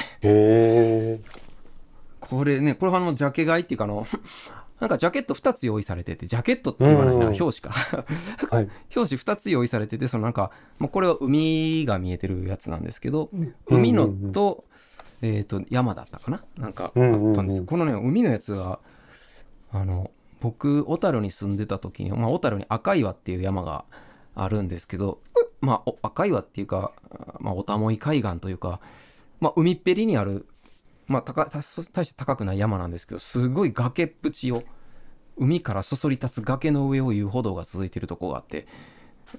これね、これあの、ジャケ買いっていうかあの、(laughs) なんかジャケット2つ用意されてて、ジャケットって言わないな、うん表紙か。(laughs) はい。表紙2つ用意されててそのなんか、まあ、これは海が見えてるやつなんですけど海のと,、えー、と山だったかななんかあったんですこのね海のやつはあの僕小樽に住んでた時に、まあ、小樽に赤岩っていう山があるんですけど、まあ、お赤岩っていうか、まあ、おたもい海岸というか、まあ、海っぺりにある、まあ、高大して高くない山なんですけどすごい崖っぷちを海からそそり立つ崖の上を遊歩道が続いてるとこがあって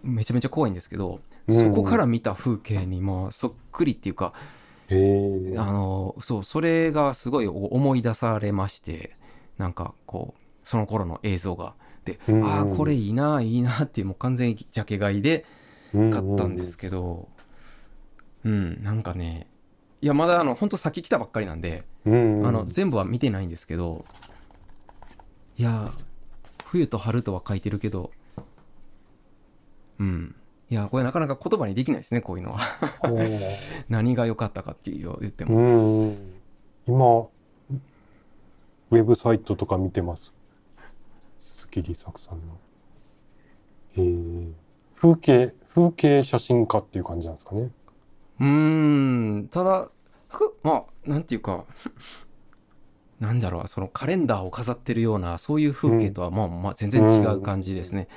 めちゃめちゃ怖いんですけど、うんそこから見た風景にもうそっくりっていうか。あのそうそれがすごい思い出されましてなんかこうその頃の映像が。で、うん。ああこれいいないいなってもう完全にジャケ買いで買ったんですけどうん、なんかねいやまだあの本当さっき来たばっかりなんで、うんうん。あの全部は見てないんですけどいや冬と春とは書いてるけどうん。いやこれなかなか言葉にできないですねこういうのは。(laughs) 何が良かったかっていう言っても、うんうん。今、ウェブサイトとか見てます？鈴木利作さんの。へえ。風景、風景写真家っていう感じなんですかね？うーんただふまあなんていうか (laughs) なんだろうそのカレンダーを飾ってるようなそういう風景とはまあ、まあ、全然違う感じですね、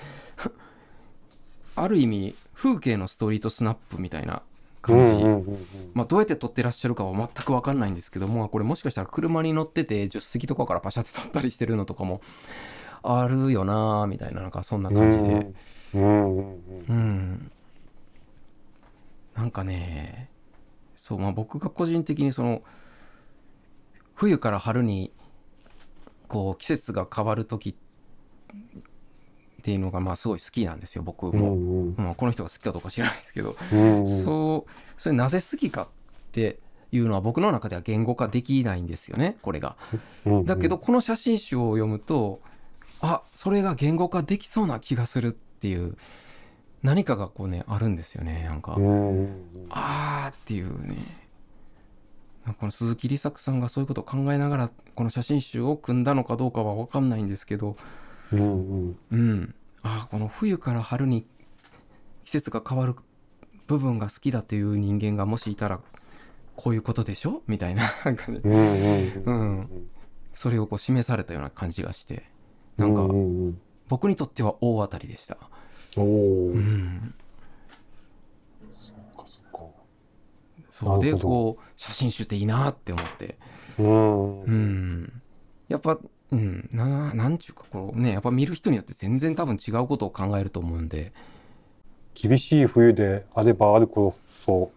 (laughs) ある意味風景のストリートスナップみたいな感じ、うんうんうんうんまあ、どうやって撮ってらっしゃるかは全く分かんないんですけどもこれもしかしたら車に乗ってて助手席とかからパシャって撮ったりしてるのとかもあるよなーみたいななんかそんな感じで。うんうん。なんかね、そう、まあ僕が個人的にその、冬から春に、こう、季節が変わる時っていうのが、まあすごい好きなんですよ、僕うも。まあこの人が好きかどうか知らないですけど、そう、それなぜ好きかっていうのは僕の中では言語化できないんですよね、これが。うんだけど、この写真集を読むと、あ、それが言語化できそうな気がするっていう、何かがこうね、あるんですよね、なんか。あーっていうね。この鈴木利作さんがそういうことを考えながら、この写真集を組んだのかどうかは分かんないんですけど、うん。うん。うん。ああ、この冬から春に季節が変わる部分が好きだっていう人間がもしいたら、こういうことでしょ？みたいな、なんかね、うんそれをこう示されたような感じがして、なんか僕にとっては大当たりでした。おおう、ん。そっかそっか。そう。で、こう、写真集っていいなって思って、うん。うん。やっぱ、うん、な、なんちゅうか、こうね、やっぱ見る人によって全然多分違うことを考えると思うんで、厳しい冬であればあるこそ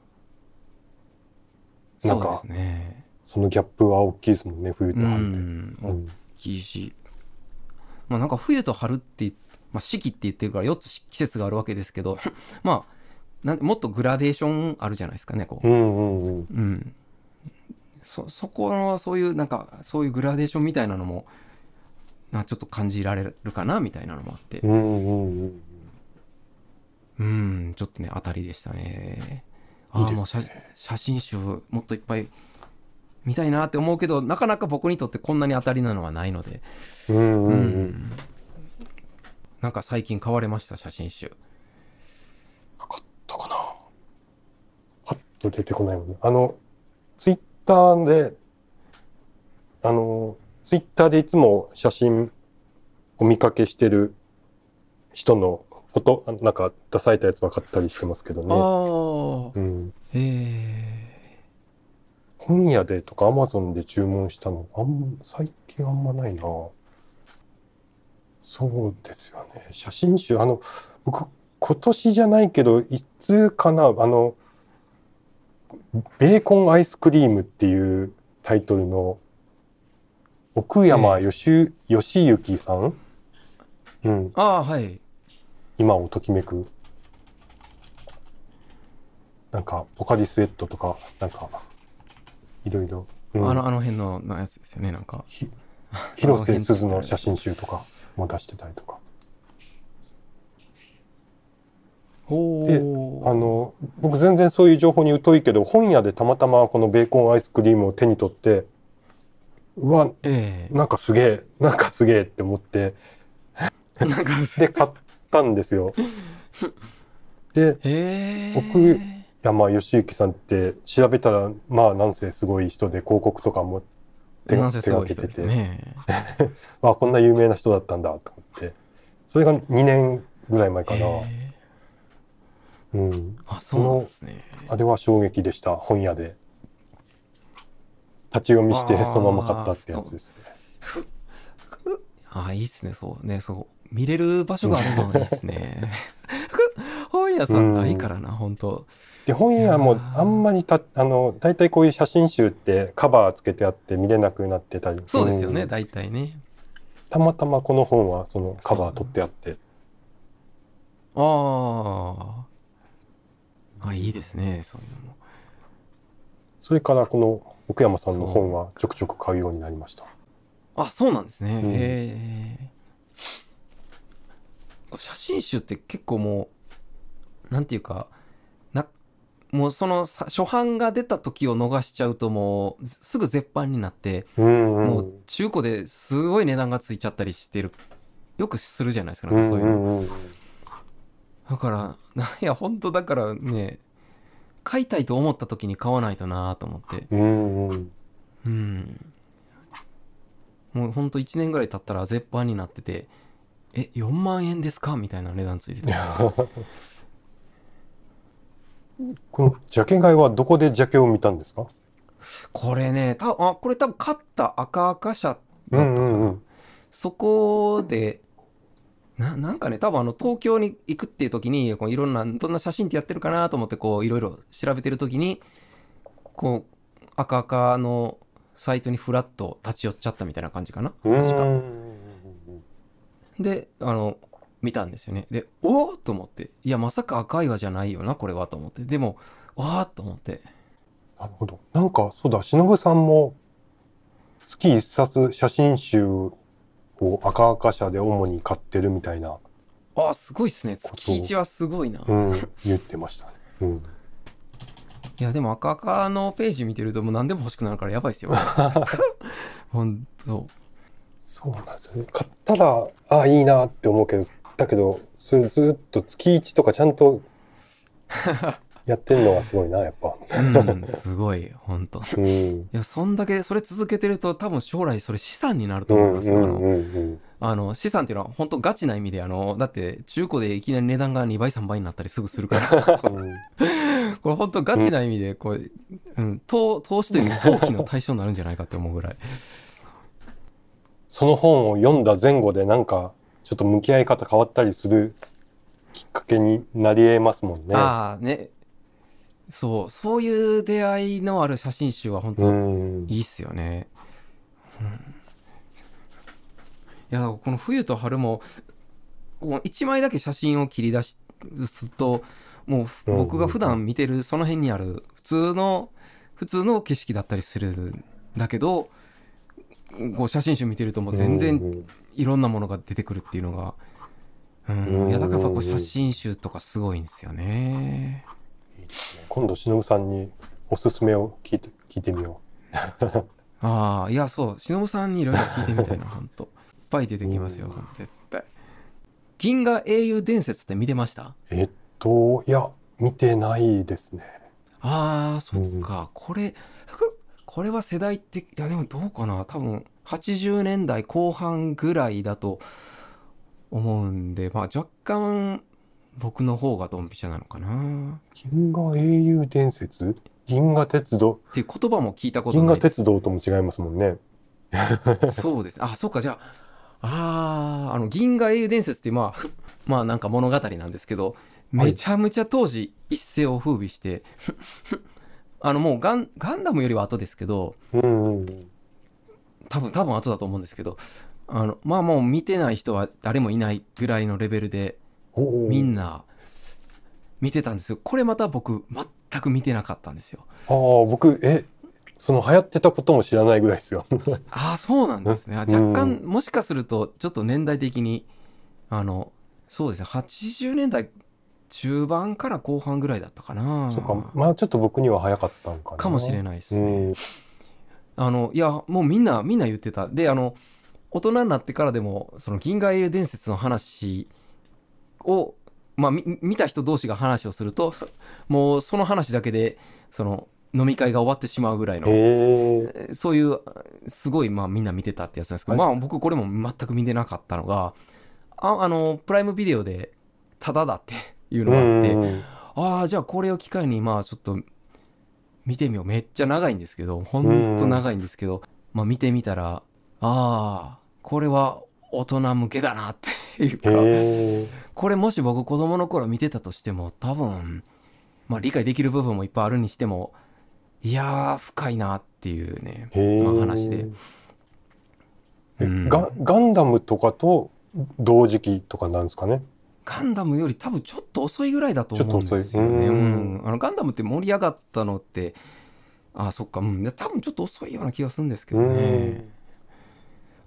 なかそうんですね。そのギャップは大きいですもんね冬うと春って。ん、大うんきいし、まあなんか冬と春って、まあ四季って言ってるから4つ季節があるわけですけど、(laughs) まあ、なんもっとグラデーションあるじゃないですかね、こう。うんうんうんうん。そ、そこの、そういう、なんか、そういうグラデーションみたいなのも、なちょっと感じられるかな、みたいなのもあって。う、んうんうん。うん、ちょっとね、当たりでしたね。ああ、いいですね。もう写写真集、もっといっぱい見たいなって思うけど、なかなか僕にとってこんなに当たりなのはないので、うんうんううんん。なんか最近買われました、写真集。買ったかな。パッと出てこないもんね。あのツイッターであのツイッターでいつも写真お見かけしてる人のフォトなんか出されたやつは買ったりしてますけどね、ああ、うん、へえ。本屋でとかアマゾンで注文したのあん最近あんまないな。そうですよね。写真集あの僕今年じゃないけどいつかなあのベーコンアイスクリームっていうタイトルの奥山よし義行さん、うん、ああ、はい。今をときめくなんかポカリスエットとかなんかいろいろ、うん。あの、あの辺ののやつですよね、なんか。ひ (laughs) 広瀬すずの写真集とかも出してたりとかおであの僕全然そういう情報に疎いけど本屋でたまたまこのベーコンアイスクリームを手に取ってうわえなんかすげえなんかすげえって思って。で買ったんですよ。でへえ。僕山義行さんって調べたらまあなんせすごい人で広告とかも手なんが手がけてて。(laughs) あこんな有名な人だったんだと思って。それが2年ぐらい前かな。へえうん。あそうなんですね。あれは衝撃でした、本屋で。立ち読みしてそのまま買ったってやつですね。あいいっすねそう。ねそう。見れる場所があるのはいいっすね。(laughs) 本屋さんないからな、本当。で、本屋もあんまりた、あの、大体こういう写真集ってカバーつけてあって見れなくなってたり。そうですよね、ん。大体ね。たまたまこの本はそのカバー取ってあって。あああいいですねそういうのも。それからこの奥山さんの本はちょくちょく買うようになりました。あそうなんですね、うん。へえ写真集って結構もうなんていうかなもうそのさ初版が出た時を逃しちゃうともうすぐ絶版になって、うんうん。もう中古ですごい値段がついちゃったりしてるよくするじゃないですかうなんかそういうの、んうんうんだからいや本当だからね買いたいと思った時に買わないとなと思って。うんうん。うん。もうほんと1年ぐらい経ったら絶版になっててえ4万円ですか？みたいな値段ついてて。(laughs) このジャケ買いはどこでジャケを見たんですか？これねたあこれ多分買った赤赤社だったかな、うんうんうん。そこでななんかね多分あの東京に行くっていう時にこういろんなどんな写真ってやってるかなと思ってこういろいろ調べてる時にこう赤赤のサイトにフラッと立ち寄っちゃったみたいな感じかな。うん。確か。うんであの見たんですよね。でおおと思って。いやまさか赤岩じゃないよなこれはと思って。でもわーっと思って。なるほど。なんかそうだ、忍さんも月一冊写真集を赤赤社で主に買ってるみたいな、あーすごいっすね。月1はすごいな、うん、言ってましたね。うん。いやでも赤赤のページ見てるともう何でも欲しくなるからやばいっすよ。ほんとそうなんですよね。買ったら、ああ、いいなって思うけど、だけど、それずっと月一とかちゃんとやってるのがすごいな、やっぱ。うんすごいほんとうん。いやそんだけそれ続けてると多分将来それ資産になるとうん思いますよ、あのうんうんあの資産っていうのは本当ガチな意味であのだって中古でいきなり値段が2倍3倍になったりすぐするから。(laughs) これ本当ガチな意味でこう、うん、投投資という投機の対象になるんじゃないかって思うぐらいその本を読んだ前後でなんかちょっと向き合い方変わったりするきっかけになり得ますもんね。ああねそうそういう出会いのある写真集は本当うん。いいっすよね、うん。いやこの冬と春もこう1枚だけ写真を切り出すともう僕が普段見てるその辺にある普通の普通の景色だったりするんだけどこう写真集見てるともう全う然ん。いろんなものが出てくるっていうのが、うん、いやだからやっぱこう写真集とかすごいんですよね。今度忍さんにおすすめを聞いて聞いてみよ (laughs) ああいやそう忍さんにいろいろ聞いてみたいなほんと。いっぱい出てきますよ絶対。銀河英雄伝説って見てました？う。えっといや見てないですね。あーそっか、これふ (laughs) これは世代っていやでもどうかな？多分80年代後半ぐらいだと思うんでまあ若干僕の方がドンピシャなのかな銀河英雄伝説？銀河鉄道？っていう言葉も聞いたこと銀河ないです鉄道とも違いますもんね。そうです。あ、そうか、じゃあ、あーあの、銀河英雄伝説って、まあ、ふまあなんか物語なんですけど、めちゃめちゃ当時一世を風靡して、(laughs) あのもうガンガンダムよりは後ですけど、うんうんうん。多分、多分後だと思うんですけど、あの、まあもう見てない人は誰もいないぐらいのレベルで、みんな見てたんですよ。これまた僕、全く見てなかったんですよ。ああ僕えその流行ってたことも知らないぐらいですよ。(laughs) ああそうなんですねあ若干もしかするとちょっと年代的にあのそうですね80年代中盤から後半ぐらいだったかなそうかまあちょっと僕には早かったんかな。かもしれないですうね、ん。あのいやもうみんなみんな言ってたであの大人になってからでもその銀河英雄伝説の話をまあみ見た人同士が話をするともうその話だけでその飲み会が終わってしまうぐらいのそういうすごいまあみんな見てたってやつなんですけど、はまあ僕これも全く見てなかったのがああのプライムビデオでタダだって (laughs) いうのがあって、うんああじゃあこれを機会にまあちょっと見てみよう。めっちゃ長いんですけどほんと長いんですけど、まあ見てみたらああこれは大人向けだなっていうか。これもし僕子供の頃見てたとしても多分まあ理解できる部分もいっぱいあるにしてもいやー深いなっていうね。まあ話でえうんガガンダムとかと同時期とかなんですかね？ガンダムより多分ちょっと遅いぐらいだと思うんですよね。ちょっと遅いうんあのガンダムって盛り上がったのってあそっかうんで多分ちょっと遅いような気がするんですけどね。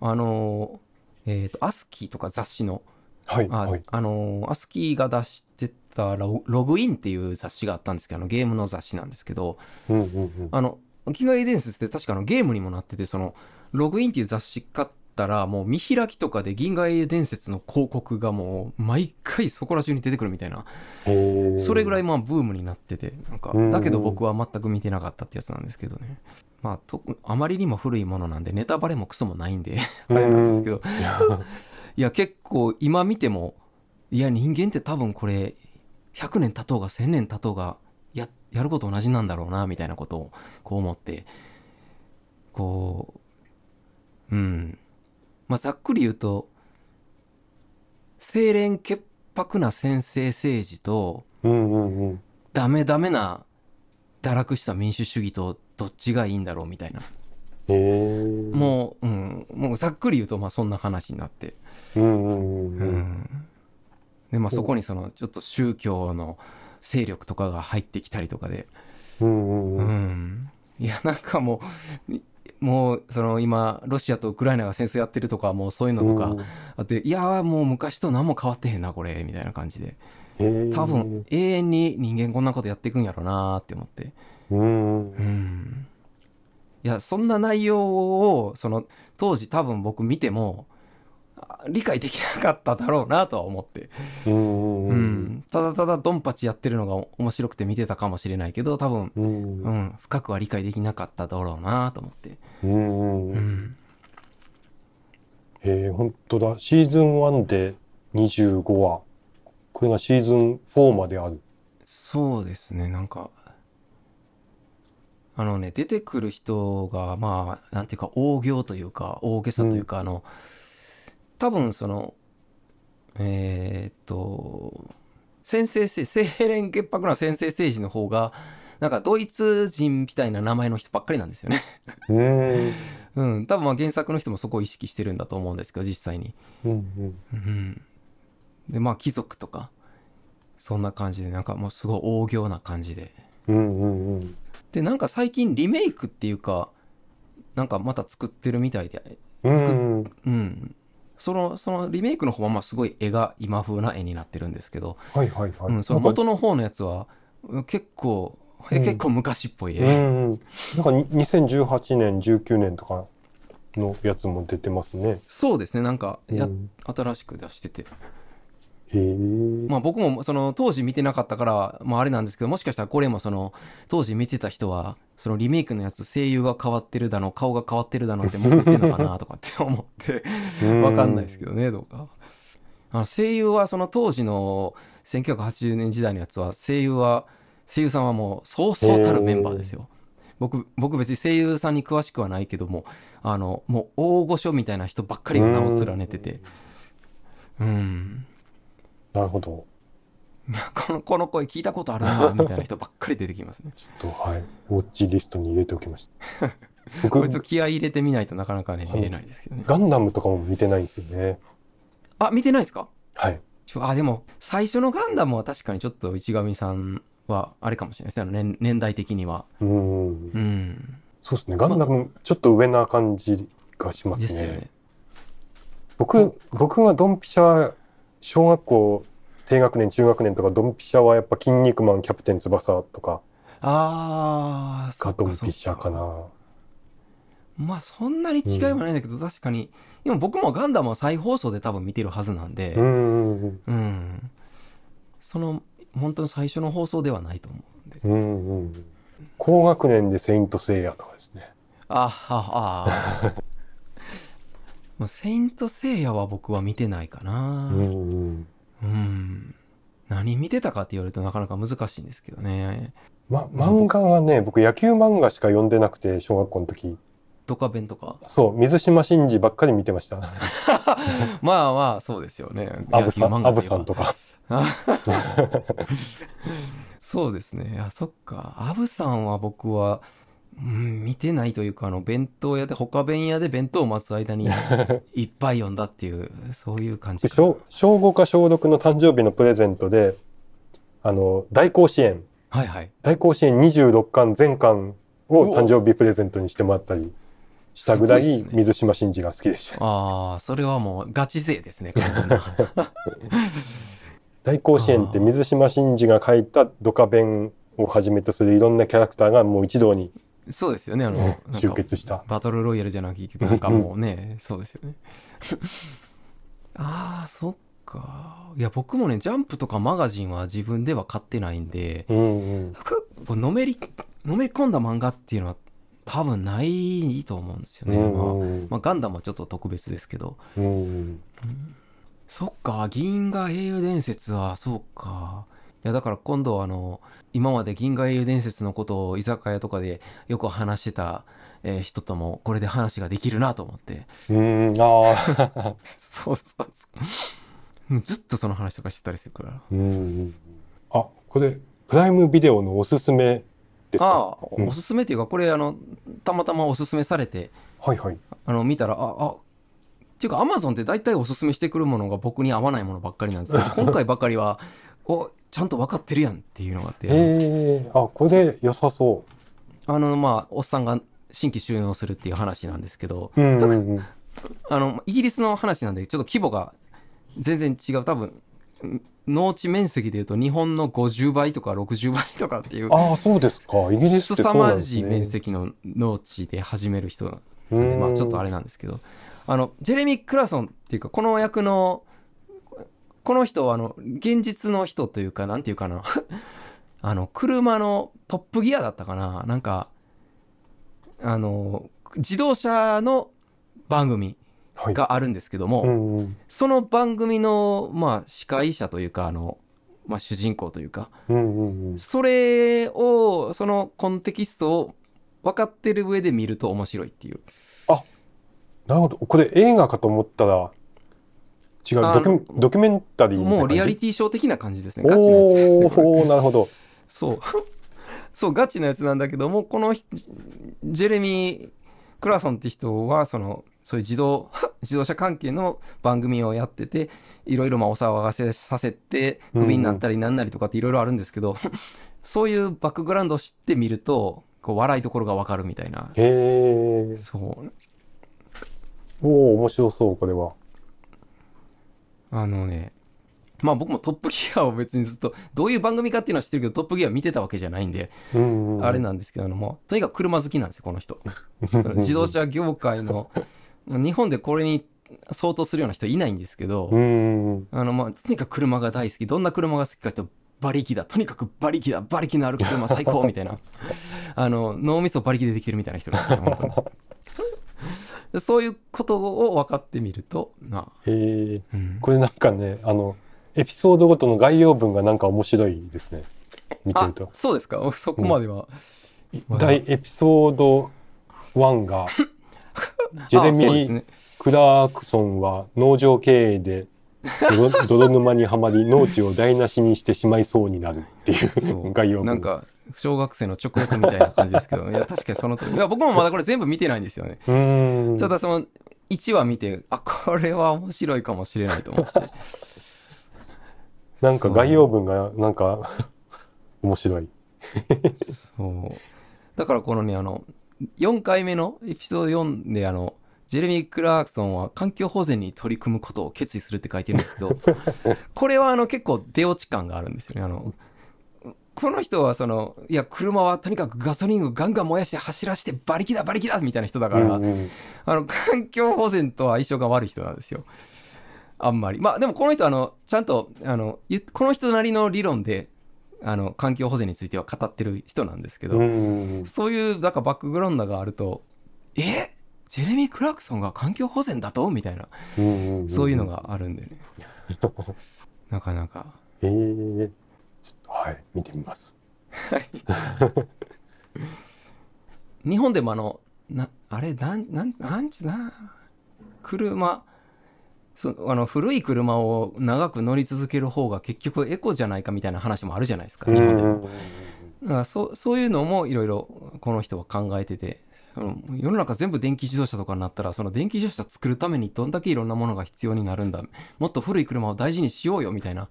あのえっ、とアスキーとか雑誌のあ、はいはい。あのアスキーが出してたロログインっていう雑誌があったんですけどあのゲームの雑誌なんですけどうんうんうん。あの機外伝説って確かあのゲームにもなっててそのログインっていう雑誌買ったらもう見開きとかで銀河英伝説の広告がもう毎回そこら中に出てくるみたいな。それぐらいまあブームになっててなんかうんだけど僕は全く見てなかったってやつなんですけどねまあとあまりにも古いものなんでネタバレもクソもないんであれなんですけどいや結構今見てもいや人間って多分これ100年経とうが1000年経とうがややること同じなんだろうなみたいなことをこう思って。こううん。まあざっくり言うと清廉潔白な先制政治とうんうんうん。ダメダメな堕落した民主主義とどっちがいいんだろうみたいな。もう、うん、もうざっくり言うとまあそんな話になってでまあそこにそのちょっと宗教の勢力とかが入ってきたりとかで、うんいやなんかもういもうその今ロシアとウクライナが戦争やってるとかもうそういうのとかあっていやーもう昔と何も変わってへんなこれみたいな感じで。多分永遠に人間こんなことやっていくんやろうなーって思って。うん。いやそんな内容をその当時多分僕見てもあ理解できなかっただろうなとは思って。うん。ただただドンパチやってるのが面白くて見てたかもしれないけど多分、うん。深くは理解できなかっただろうなと思って、うん。え、本当だ。シーズン1で25話。これがシーズン4まである。そうですね。なんかあのね出てくる人がまあなんていうか大行というか大げさというか、あの多分そのえーっと先制政清廉潔白な先制政治の方がなんかドイツ人みたいな名前の人ばっかりなんですよね。うん。うん、多分まあ原作の人もそこを意識してるんだと思うんですけど実際に。うんうん。うん、でまあ貴族とかそんな感じでなんかもうすごい大行な感じで。うんうんうん。でなんか最近リメイクっていうかなんかまた作ってるみたいで、うんうん、そのそのリメイクの方はまあすごい絵が今風な絵になってるんですけど、はいはいはい。うん、その元の方のやつはうん結構、えうん結構昔っぽいうん絵。うん。なんかに2018年、19年とかのやつも出てますね。そうですねなんかや、うん新しく出しててへえ。まあ僕もその当時見てなかったから、まああれなんですけど、もしかしたらこれもその当時見てた人は、そのリメイクのやつ声優が変わってるだの、顔が変わってるだのってもう言ってんのかなとかって思って、わかんないですけどね、どうか。あの声優はその当時の1980年時代のやつは声優は、声優さんはもうそうそうたるメンバーですよ。僕、僕別に声優さんに詳しくはないけども、あの、もう大御所みたいな人ばっかりが名を連ねてて、うん。なるほど。(laughs) このこの声聞いたことあるな (laughs) みたいな人ばっかり出てきますね。ちょっと、はい。ウォッチリストに入れておきました。(laughs) 僕これちょっと気合い入れてみないとなかなかね見れないですけどね。ガンダムとかも見てないんですよね。あ見てないですか？はい。あでも最初のガンダムは確かにちょっと市上さんはあれかもしれないですねあの年年代的には。うん。うん。そうですね。ガンダム、ちょっと上な感じがしますね。ですよね。僕、僕がドンピシャ、小学校低学年、中学年とか、ドンピシャはやっぱ筋肉マン、キャプテン翼とかあがドンピシャかな。まあそんなに違いはないんだけど、確かにでも僕もガンダムは再放送で多分見てるはずなんで、うんうんうんその本当に最初の放送ではないと思うんで。うん。うんうん。高学年でセイントセイヤとかですね。あはあもうセイントセイヤは僕は見てないかなうん何見てたかって言われるとなかなか難しいんですけどね。ま、漫画はね、僕野球漫画しか読んでなくて、小学校の時。ドカベンとか？そう、水島新司ばっかり見てました。(laughs) まあまあ、そうですよね。アブさん、アブさんとか。(laughs) そうですね。あ、そっか。アブさんは僕は、うん、見てないというか、あの、弁当屋で、他弁屋で弁当を待つ間にいっぱい読んだっていう、そういう感じ小小5か小6の誕生日のプレゼントで、あの、大甲子園、はいはい。大甲子園26巻全巻を誕生日プレゼントにしてもらったりしたぐらい水島新司が好きでした。ああ、それはもうガチ勢ですね、完全な。(laughs) 大甲子園って水島新司が書いたドカベンをはじめとするいろんなキャラクターがもう一堂にそうですよね、あの、集結した。バトルロイヤルじゃなくて、なんかもうね、(laughs) そうですよね。ああ、そっか。いや、僕もね、ジャンプとかマガジンは自分では買ってないんで、うんうん。くこうのめり、のめり込んだ漫画っていうのは多分ないと思うんですよね。うんまあうんまあ、ガンダムはちょっと特別ですけど。うんそっか、銀河英雄伝説は、そうか。いや、だから今度はあの、今まで銀河英雄伝説のことを居酒屋とかでよく話してた、えー人ともこれで話ができるなと思って。うん、ああ。(laughs) そうそうそう。ずっとその話とかしてたりするから。うん。あ、これ、プライムビデオのおすすめですか？ああ、うんおすすめっていうか、これあの、たまたまおすすめされて、はいはい。あの、見たら、あ、あ、っていうか、アマゾンって大体おすすめしてくるものが僕に合わないものばっかりなんですけど、今回ばかりは、お、ちゃんと分かってるやんっていうのがあって、へえ、あ、これ良さそあの、まあ、おっさんが新規収納するっていう話なんですけど、う。うんうんうん。あの、イギリスの話なんで、ちょっと規模が全然違う。多分、ん農地面積でいうと日本の50倍とか60倍とかっていう、ああ、そうですか。イギリスってそ凄うなんですね。まじい面積の農地で始める人なんで、うんまあちょっとあれなんですけど、あの、ジェレミー・クラソンっていうか、この役の、この人はあの、現実の人というか、なんていうかな、(laughs) あの、車のトップギアだったかな、なんか、あの、自動車の番組はい。があるんですけども、うんうん。その番組の、まあ、司会者というか、あの、まあ、主人公というか、うんうんうん。それを、そのコンテキストを分かってる上で見ると面白いっていう。なるほど。これ映画かと思ったら、違う。あドキュドキュメンタリーみたいなもうリアリティショー的な感じですね。ガチなやつですね。おなるほど。そう。(laughs) そう、ガチなやつなんだけども、この人ジェレミー・クラソンって人は、その、そういう自動、(laughs) 自動車関係の番組をやってて、いろいろまあお騒がせさせて、クビになったりなんなりとかっていろいろあるんですけど、(laughs) そういうバックグラウンドを知ってみると、こう笑いどころがわかるみたいな。へえ。そう。おお面白そう、これは。あのね、まあ僕もトップギアを別にずっと、どういう番組かっていうのは知ってるけど、トップギア見てたわけじゃないんで、うんうん。あれなんですけど、もうとにかく車好きなんですよ、この人。その自動車業界の、日本でこれに相当するような人いないんですけど、あのまあとにかく車が大好き、どんな車が好きかって馬力だ、とにかく馬力だ、馬力のある車最高みたいな、(laughs) あの脳みそ馬力でできてるみたいな人なんですよ、本当に。でそういうことを分かってみると、まあ、へえ。うんこれなんかね、あの、エピソードごとの概要文がなんか面白いですね。見てあると。そうですか、(laughs) そこまでは。第エピソード1が、(laughs) ジェレミー・クラークソンは農場経営で泥泥沼にはまり農地を台無しにしてしまいそうになるっていう (laughs) 概要文。なんか小学生の直訳みたいな感じですけど (laughs) いや確かにその通り。いや僕もまだこれ全部見てないんですよね。ただその1話見てあこれは面白いかもしれないと思って。(laughs) なんか概要文がなんか (laughs) 面白い。そう。だからこのねあの4回目のエピソード4であのジェレミー・クラークソンは環境保全に取り組むことを決意するって書いてるんですけどこれはあの結構出落ち感があるんですよね。あのこの人はそのいや車はとにかくガソリンをガンガン燃やして走らせて馬力だ馬力だみたいな人だから、うんうん。あの環境保全とは相性が悪い人なんですよ。あんまり。まあでもこの人あのちゃんとあのゆこの人なりの理論であの環境保全については語ってる人なんですけど、うんそういうなんかバックグラウンドがあるとえ？ジェレミー・クラークソンが環境保全だと？みたいな。うんうんそういうのがあるんでね。(laughs) なかなか。えー、はい見てみますはい日本でもあのなあれなんなんなんちゅうな車そあの古い車を長く乗り続ける方が結局エコじゃないかみたいな話もあるじゃないですか日本でも。だからそそういうのもいろいろこの人は考えててその世の中全部電気自動車とかになったらその電気自動車作るためにどんだけいろんなものが必要になるんだ。もっと古い車を大事にしようよみたいな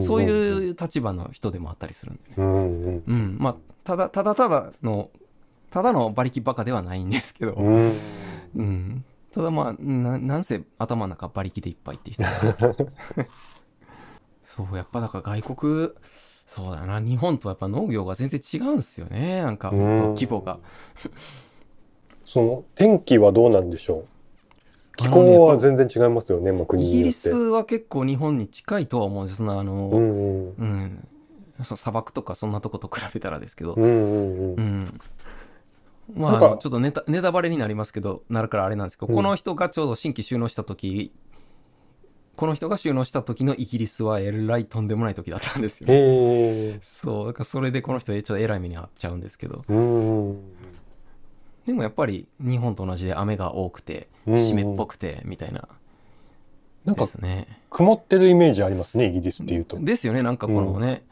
そういう立場の人でもあったりするんで。ね。うん。まあただただただのただの馬力バカではないんですけど、うん。うん、ただまあななんせ頭の中馬力でいっぱいって人。(laughs) そうやっぱだから外国そうだな。日本とやっぱ農業が全然違うんですよね。なんかうん。規模がその天気はどうなんでしょう？気候は全然違いますよね、まあ、国イギリによって。スは結構日本に近いとは思うんです。なあの、うんうん。うん、その砂漠とかそんなとこと比べたらですけど、うんうんうん。うん。まあ、ちょっとネタネタバレになりますけど、なるからあれなんですけど、うん。この人がちょうど新規収納した時この人が収納した時のイギリスはえらいとんでもない時だったんですよ。へえ。そう、だからそれでこの人、ちょっとえらい目に遭っちゃうんですけど、うんうんでもやっぱり日本と同じで雨が多くて、うん湿っぽくて、みたいな。なんかね。曇ってるイメージありますね、イギリスっていうと。ですよね、なんかこのね、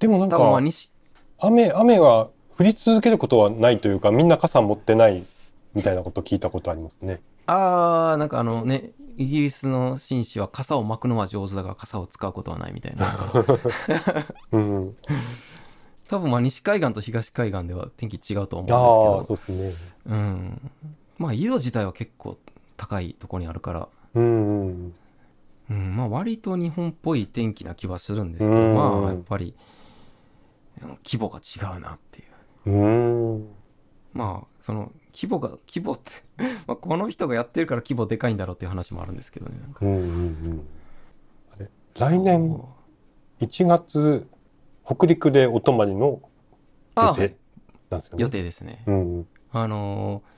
でもなんか西、雨雨が降り続けることはないというか、みんな傘持ってないみたいなこと聞いたことありますね。あー、なんかあのね、イギリスの紳士は傘を巻くのは上手だが傘を使うことはないみたいな。(laughs) うん。多分まあ西海岸と東海岸では天気違うと思うんですそうですね。けど、うん。まあ緯度自体は結構高いところにあるから、うんうん。うん、まあ割と日本っぽい天気な気はするんですけど、うんまあやっぱり規模が違うなっていう。うん。まあその規模が規模って (laughs) まあこの人がやってるから規模でかいんだろうっていう話もあるんですけどね。うんうんうん。来年？そう1月、北陸でお泊まりの予あ定なんですよね。予定ですね。うんうん。あのー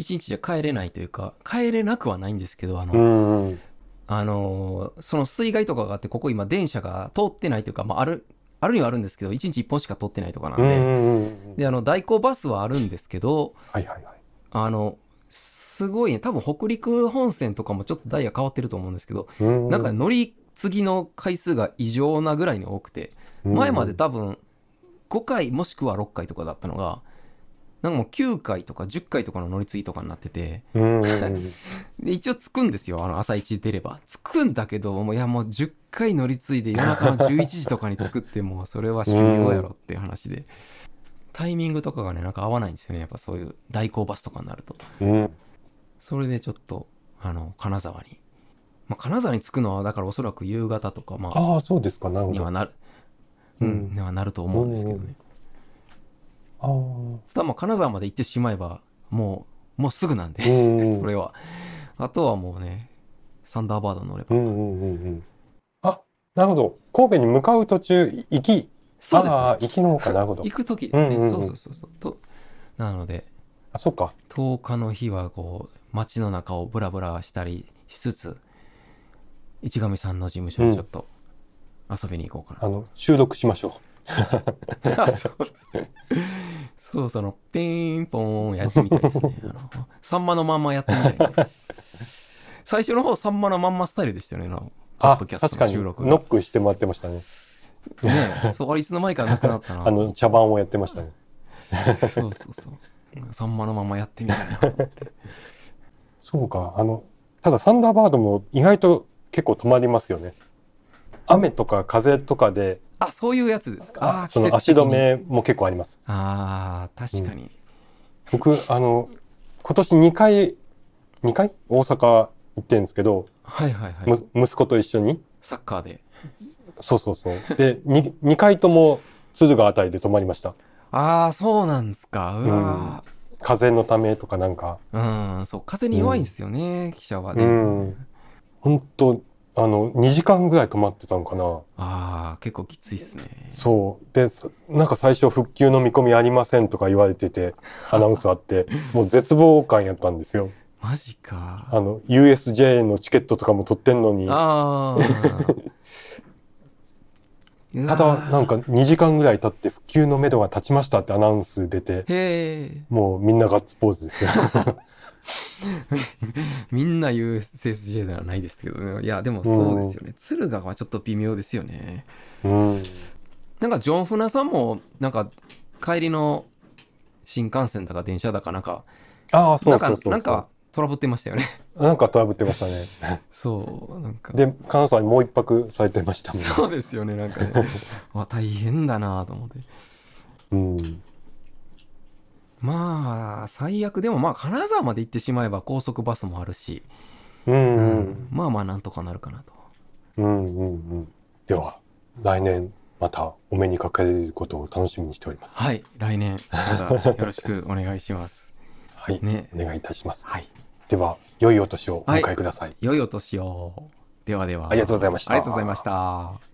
一日じゃ帰れないというか帰れなくはないんですけどあの、うんうん。あのーその水害とかがあってここ今電車が通ってないというか、まあ、あるあるにはあるんですけど1日1本しか通ってないとかなんで,、うん。であの代行バスはあるんですけどはいはいはい。あのすごいね多分北陸本線とかもちょっとダイヤ変わってると思うんですけど、うんなんか乗り継ぎの回数が異常なぐらいに多くて前まで多分5回もしくは6回とかだったのがなんかもう9回とか10回とかの乗り継ぎとかになってて (laughs) 一応着くんですよ。あの朝一出れば。着くんだけどもういやもう10回乗り継いで夜中の11時とかに着くってもうそれは終了やろっていう話で。タイミングとかがねなんか合わないんですよね。やっぱそういう代行バスとかになると。うん。それでちょっとあの金沢に、まあ、金沢に着くのはだからおそらく夕方とかまあああ、そうですか。にはなる、ううんん、にはなると思うんですけどね。ああ。ただまあ金沢まで行ってしまえばもうもうすぐなんで、うんうん (laughs) それはあとはもうねサンダーバード乗れば、うんうんうんうん。あ、なるほど。神戸に向かう途中、行き。そうですああ、行きの方か。なるほど。行く時ですね、うんうんうんそうそうそうそうとなのであ、そっか。10日の日はこう街の中をブラブラしたりしつつ市上さんの事務所にちょっと遊びに行こうかな、あの、収録しましょあ (laughs) そうそうそうそのピンポーンやってみたいですね (laughs) あのサンマのまんまやってみたい、ね、最初の方サンマのまんまスタイルでしたよねあのう。ポッあ、ドキャスト。の収録がノックしてもらってましたね。ねそうあれいつの間にかなくなったな (laughs) あの、茶番をやってましたね。そうそうそうサンマのままやってみたいなってそうか。あの、ただサンダーバードも意外と結構止まりますよね。雨とか風とかで、あそういうやつですか？あーその足止めも結構あります。あー確かに、僕、あの、今年2回、2回？大阪行ってるんですけど、はいはいはいむ息子と一緒に。サッカーでそうそうそう。で、2, 2回とも敦賀あたりで泊まりました。ああそうなんですかうわ風のためとかなんか。ーうん、そう風に弱いんですよね、記者はね、うん。本当あの、2時間ぐらい泊まってたのかな。ああ結構きついっすね。そう。で、そなんか最初復旧の見込みありませんとか言われてて、(laughs) アナウンスあって、もう絶望感やったんですよ。マジか。あの、USJ のチケットとかも取ってんのに、あたー。(laughs) だなんか2時間ぐらい経って復旧のめどが立ちましたってアナウンス出てもうみんなガッツポーズですよ (laughs) みんな USJ ではないですけどね。いやでもそうですよね。敦賀はちょっと微妙ですよね。うん。なんかジョン・フナさんもなんか帰りの新幹線だか電車だかなんかああそなんかうそうそう。なんかトラブってましたよね。(laughs) なんかトラブってましたね。(laughs) そうなんか。で金沢にもう一泊されてましたもんね。そうですよねなんかね。わ大変だなと思って。うんまあ最悪。でもまあ金沢まで行ってしまえば高速バスもあるし、うん。ううん。まあまあなんとかなるかなと。うんうんうん。では来年またお目にかかれることを楽しみにしております。はい来年またよろしくお願いします。(laughs) はい、ね。お願いいたします。はい。では良いお年をお迎えください、良いお年を。ではでは。ありがとうございました。ありがとうございました